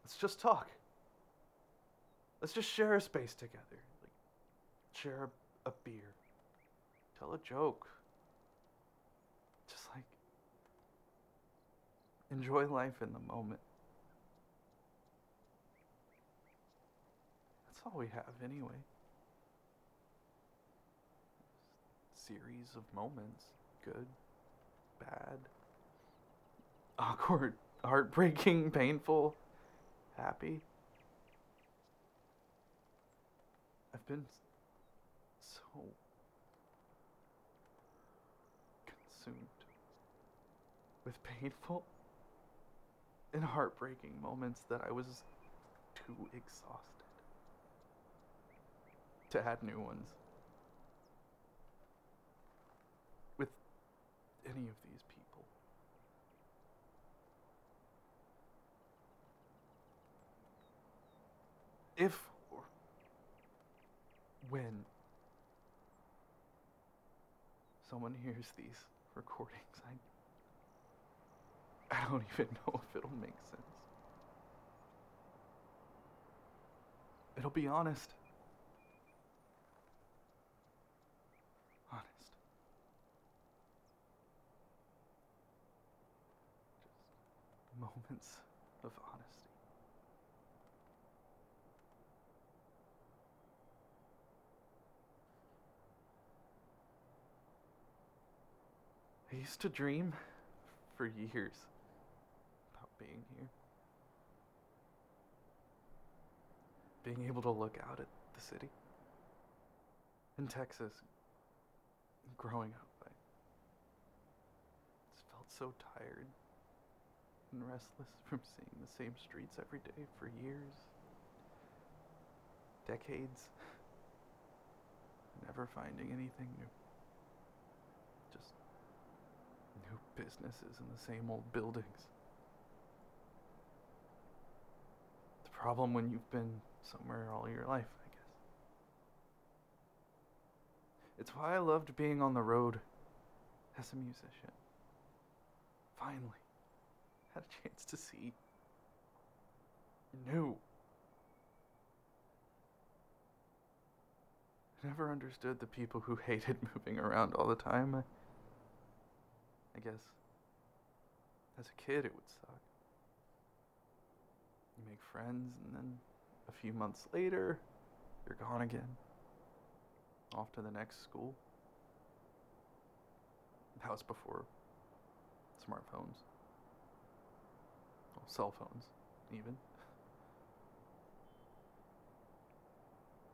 Let's just talk. Let's just share a space together. Like, share a, a beer. Tell a joke. Just like, enjoy life in the moment. That's all we have, anyway. Series of moments good, bad, awkward, *laughs* heartbreaking, painful, happy. I've been so consumed with painful and heartbreaking moments that I was too exhausted to add new ones with any of these people. If or when someone hears these recordings, I *laughs* I don't even know if it'll make sense. It'll be honest. Honest. Just moments of honesty. I used to dream for years about being here. Being able to look out at the city. In Texas, growing up, I just felt so tired and restless *laughs* from seeing the same streets every day for years, decades, never finding anything new. Just new businesses in the same old buildings. The problem when you've been somewhere all your life, I guess. It's why I loved being on the road as a musician. Finally, had a chance to see new. I never understood the people who *laughs* hated moving around all the time. I, I guess as a kid it would suck. You make friends, and then a few months later, you're gone again. Off to the next school. That was before smartphones. Well, cell phones, even. *laughs*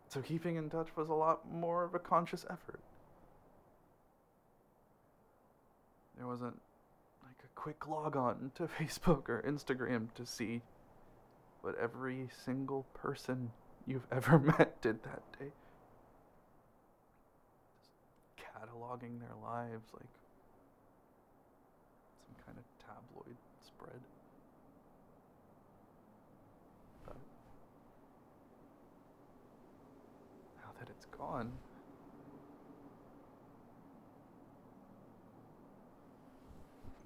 So keeping in touch was a lot more of a conscious effort. There wasn't like a quick log on to *laughs* Facebook or Instagram to see what every single person you've *laughs* ever met did that day. Just cataloging their lives like some kind of tabloid spread. But now that it's gone,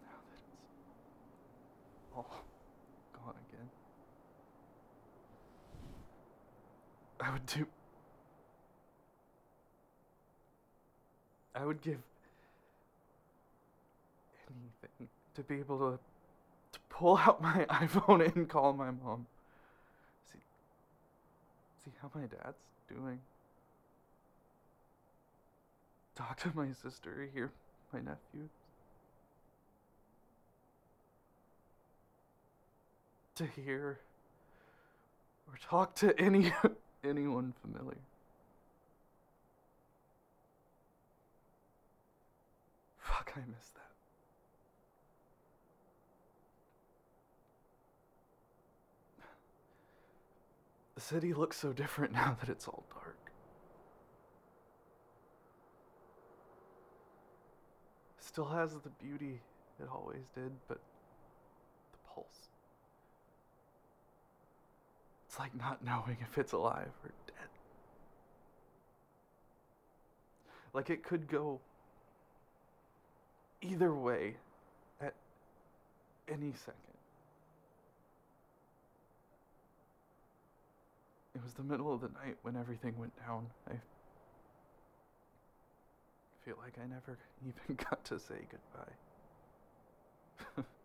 now that it's all gone again. I would do. I would give anything to be able to to pull out my *laughs* iPhone and call my mom. See see how my dad's doing. Talk to my sister, hear my nephew. To hear or talk to any *laughs* anyone familiar. Fuck, I miss that. The city looks so different now that it's all dark. Still has the beauty it always did, but the pulse. It's like not knowing if it's alive or dead. Like it could go either way at any second. It was the middle of the night when everything went down. I feel like I never *laughs* even got to say goodbye. *laughs*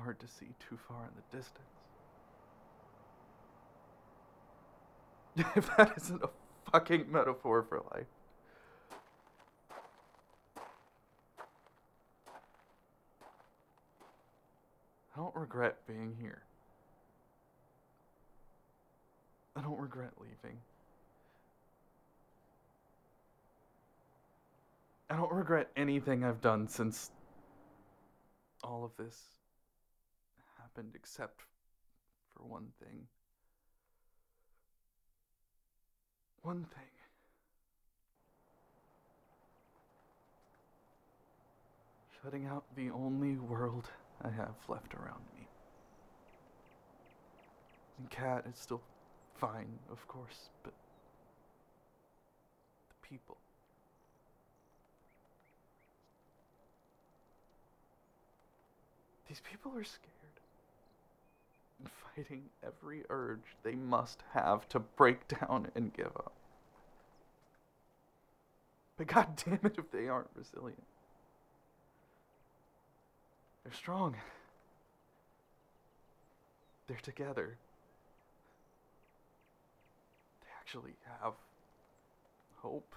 hard to see too far in the distance. *laughs* if that isn't a fucking metaphor for life. I don't regret being here. I don't regret leaving. I don't regret anything I've done since all of this happened, except for one thing. One thing. Shutting out the only world I have left around me. And Cat is still fine, of course, but the people. These people are scared *laughs* fighting every urge they must have to break down and give up. But god *laughs* damn it if they aren't resilient. They're strong. They're together. They actually have hope.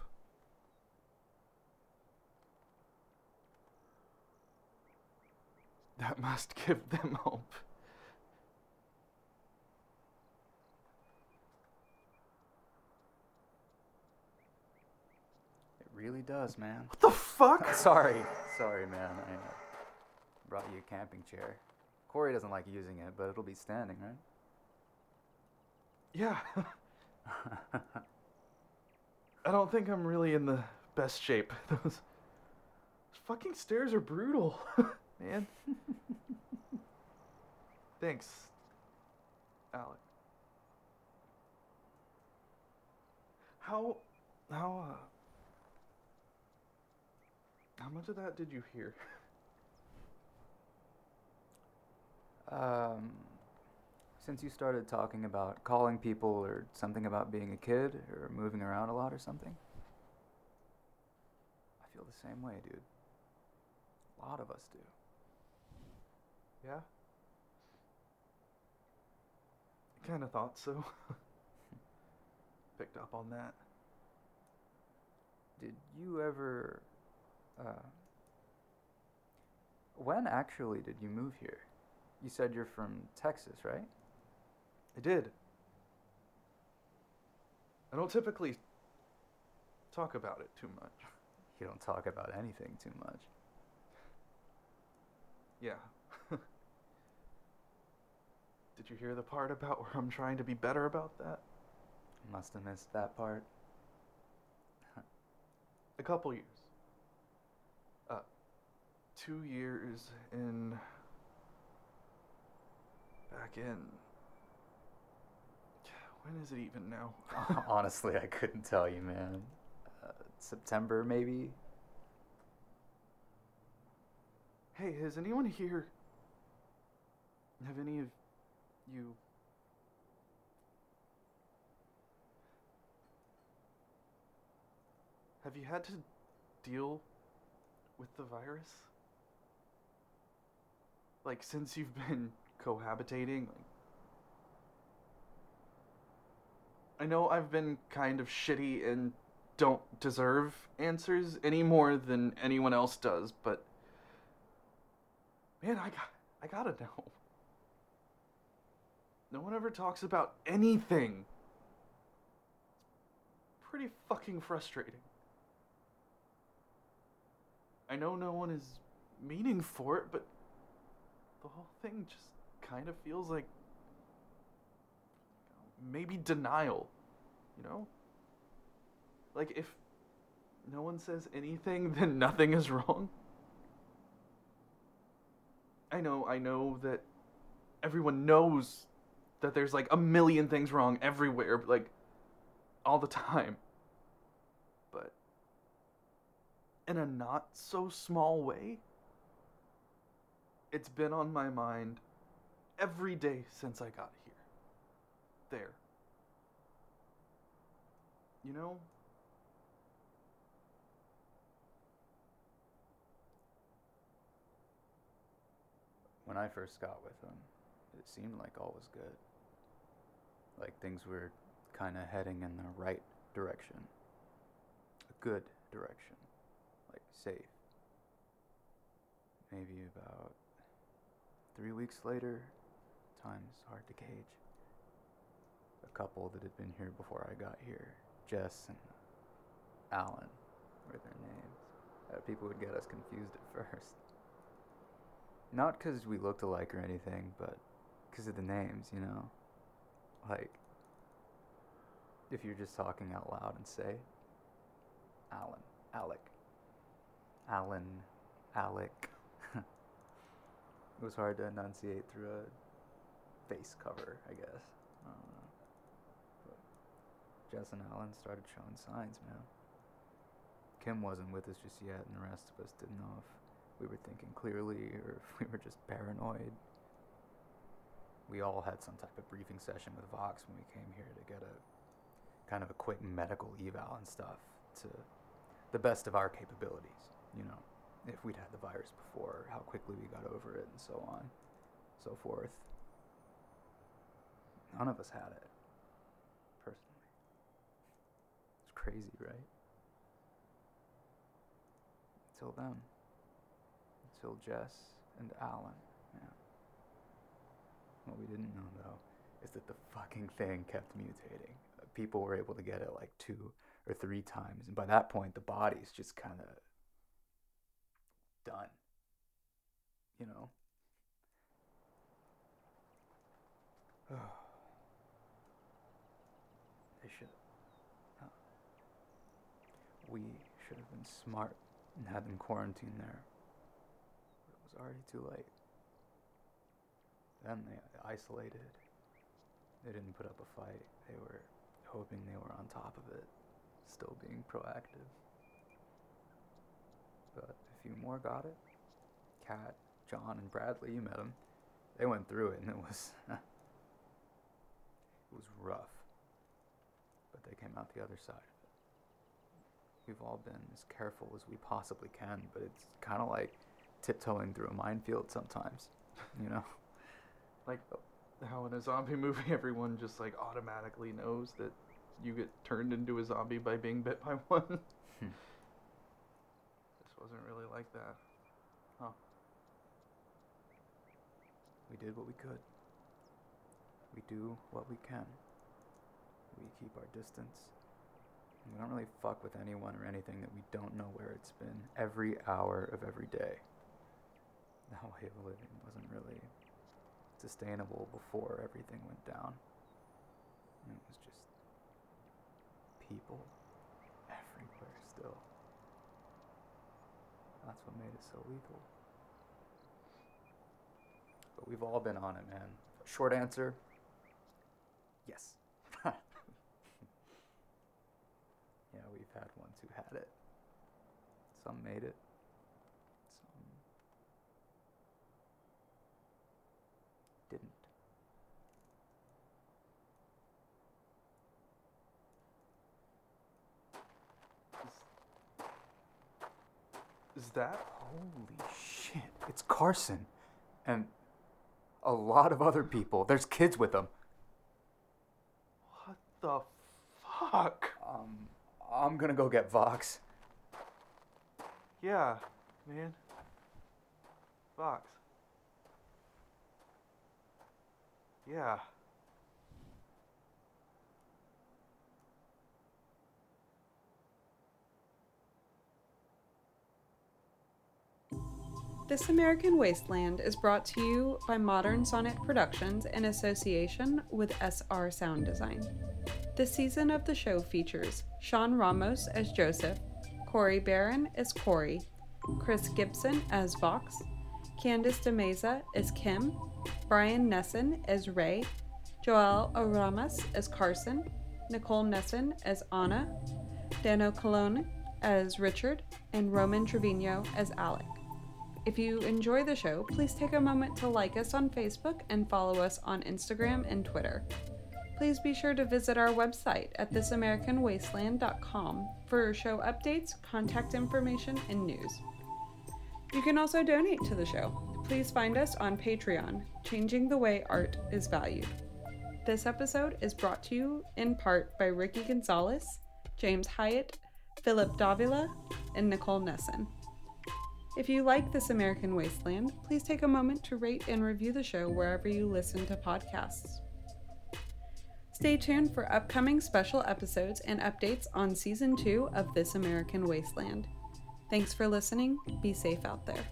That must *laughs* give them hope. Really does, man. What the fuck? *laughs* sorry, sorry, man. I uh, brought you a camping chair. Corey doesn't like using it, but it'll be standing, right? Yeah. *laughs* I don't think I'm really in the best shape. Those, *laughs* those fucking stairs are brutal, man. Thanks, Alec. How, how, uh, how much of that did you hear? Um, since you started talking about calling people or something about being a kid or moving around a lot or something, I feel the same way, dude. A lot of us do. Yeah? I kind of thought so. *laughs* Picked up on that. Did you ever. Uh, when actually did you move here? You said you're from Texas, right? I did. I don't typically talk about it too much. *laughs* You don't talk about anything too much. Yeah. *laughs* Did you hear the part about where I'm trying to be better about that? Must have missed that part. A couple years. Two years in. Back in. When is it even now? *laughs* Honestly, I couldn't tell you, man. Uh, September, maybe? Hey, has anyone here. Have any of you. Have you had to deal with the virus? Like, since you've been cohabitating? Like, I know I've been kind of shitty and don't deserve answers any more than anyone else does, but man, I got I gotta know. No one ever talks about anything. It's pretty fucking frustrating. I know no one is meaning for it, but the whole thing just kind of feels like maybe denial, you know? Like if no one says anything, *laughs* then nothing is wrong. I know, I know that everyone knows that there's like a million things wrong everywhere, like all the time. But in a not so small way, it's been on my mind every day since I got here. There. You know? When I first got with him, it seemed like all was good. Like things were kind of heading in the right direction. A good direction. Like safe. Maybe about three weeks later, time's hard to gauge. a couple that had been here before I got here. Jess and Alan were their names. Uh, people would get us confused at *laughs* first. Not because we looked alike or anything, but because of the names, you know? Like, if you're just talking out loud and say, Alan, Alec, Alan, Alec. It was hard to enunciate through a face cover, I guess. I. But Jess and Alan started showing signs, man. Kim wasn't with us just yet, and the rest of us didn't know if we were thinking clearly or if we were just paranoid. We all had some type of briefing session with Vox when we came here to get a kind of a quick medical eval and stuff to the best of our capabilities, you know, if we'd had the virus before, how quickly we got over it, and so on, so forth. None of us had it, personally. It's crazy, right? Until then. Until Jess and Alan, yeah. What we didn't know, though, is that the fucking thing kept mutating. People were able to get it like two or three times, and by that point, the body's just kind of done. You know? *sighs* they should. Uh, we should have been smart and had them quarantined there. But it was already too late. Then they isolated. They didn't put up a fight. They were hoping they were on top of it, still being proactive. But few more got it. Kat, John, and Bradley, you met them. They went through it, and it was *laughs* it was rough. But they came out the other side of it. We've all been as careful as we possibly can, but it's kind of like tiptoeing through a minefield sometimes, *laughs* you know. Like how in a zombie *laughs* movie, everyone just like automatically knows that you get turned into a zombie by being bit by one. Hmm. Wasn't really like that. Huh. We did what we could. We do what we can. We keep our distance. We don't really fuck with anyone or anything that we don't know where it's been every hour of every day. That *laughs* way of living wasn't really sustainable before everything went down. It was just people everywhere still. What made it so lethal. But we've all been on it, man. Short answer yes. *laughs* yeah, we've had ones who had it. Some made it. That Holy shit. It's Carson. And a lot of other people. There's kids with them. what the fuck? Um, I'm gonna go get Vox. Yeah, man. Vox. Yeah. This American Wasteland is brought to you by Modern Sonnet Productions in association with SR Sound Design. This season of the show features Sean Ramos as Joseph, Corey Barron as Corey, Chris Gibson as Vox, Candice DeMeza as Kim, Brian Nesson as Ray, Joel Oramas as Carson, Nicole Nesson as Anna, Dano Colon as Richard, and Roman Trevino as Alec. If you enjoy the show, please take a moment to like us on Facebook and follow us on Instagram and Twitter. Please be sure to visit our website at thisamericanwasteland.com for show updates, contact information, and news. You can also donate to the show. Please find us on Patreon, Changing the Way Art is Valued. This episode is brought to you in part by Ricky Gonzalez, James Hyatt, Philip Davila, and Nicole Nesson. If you like This American Wasteland, please take a moment to rate and review the show wherever you listen to podcasts. Stay tuned for upcoming special episodes and updates on season two of This American Wasteland. Thanks for listening. Be safe out there.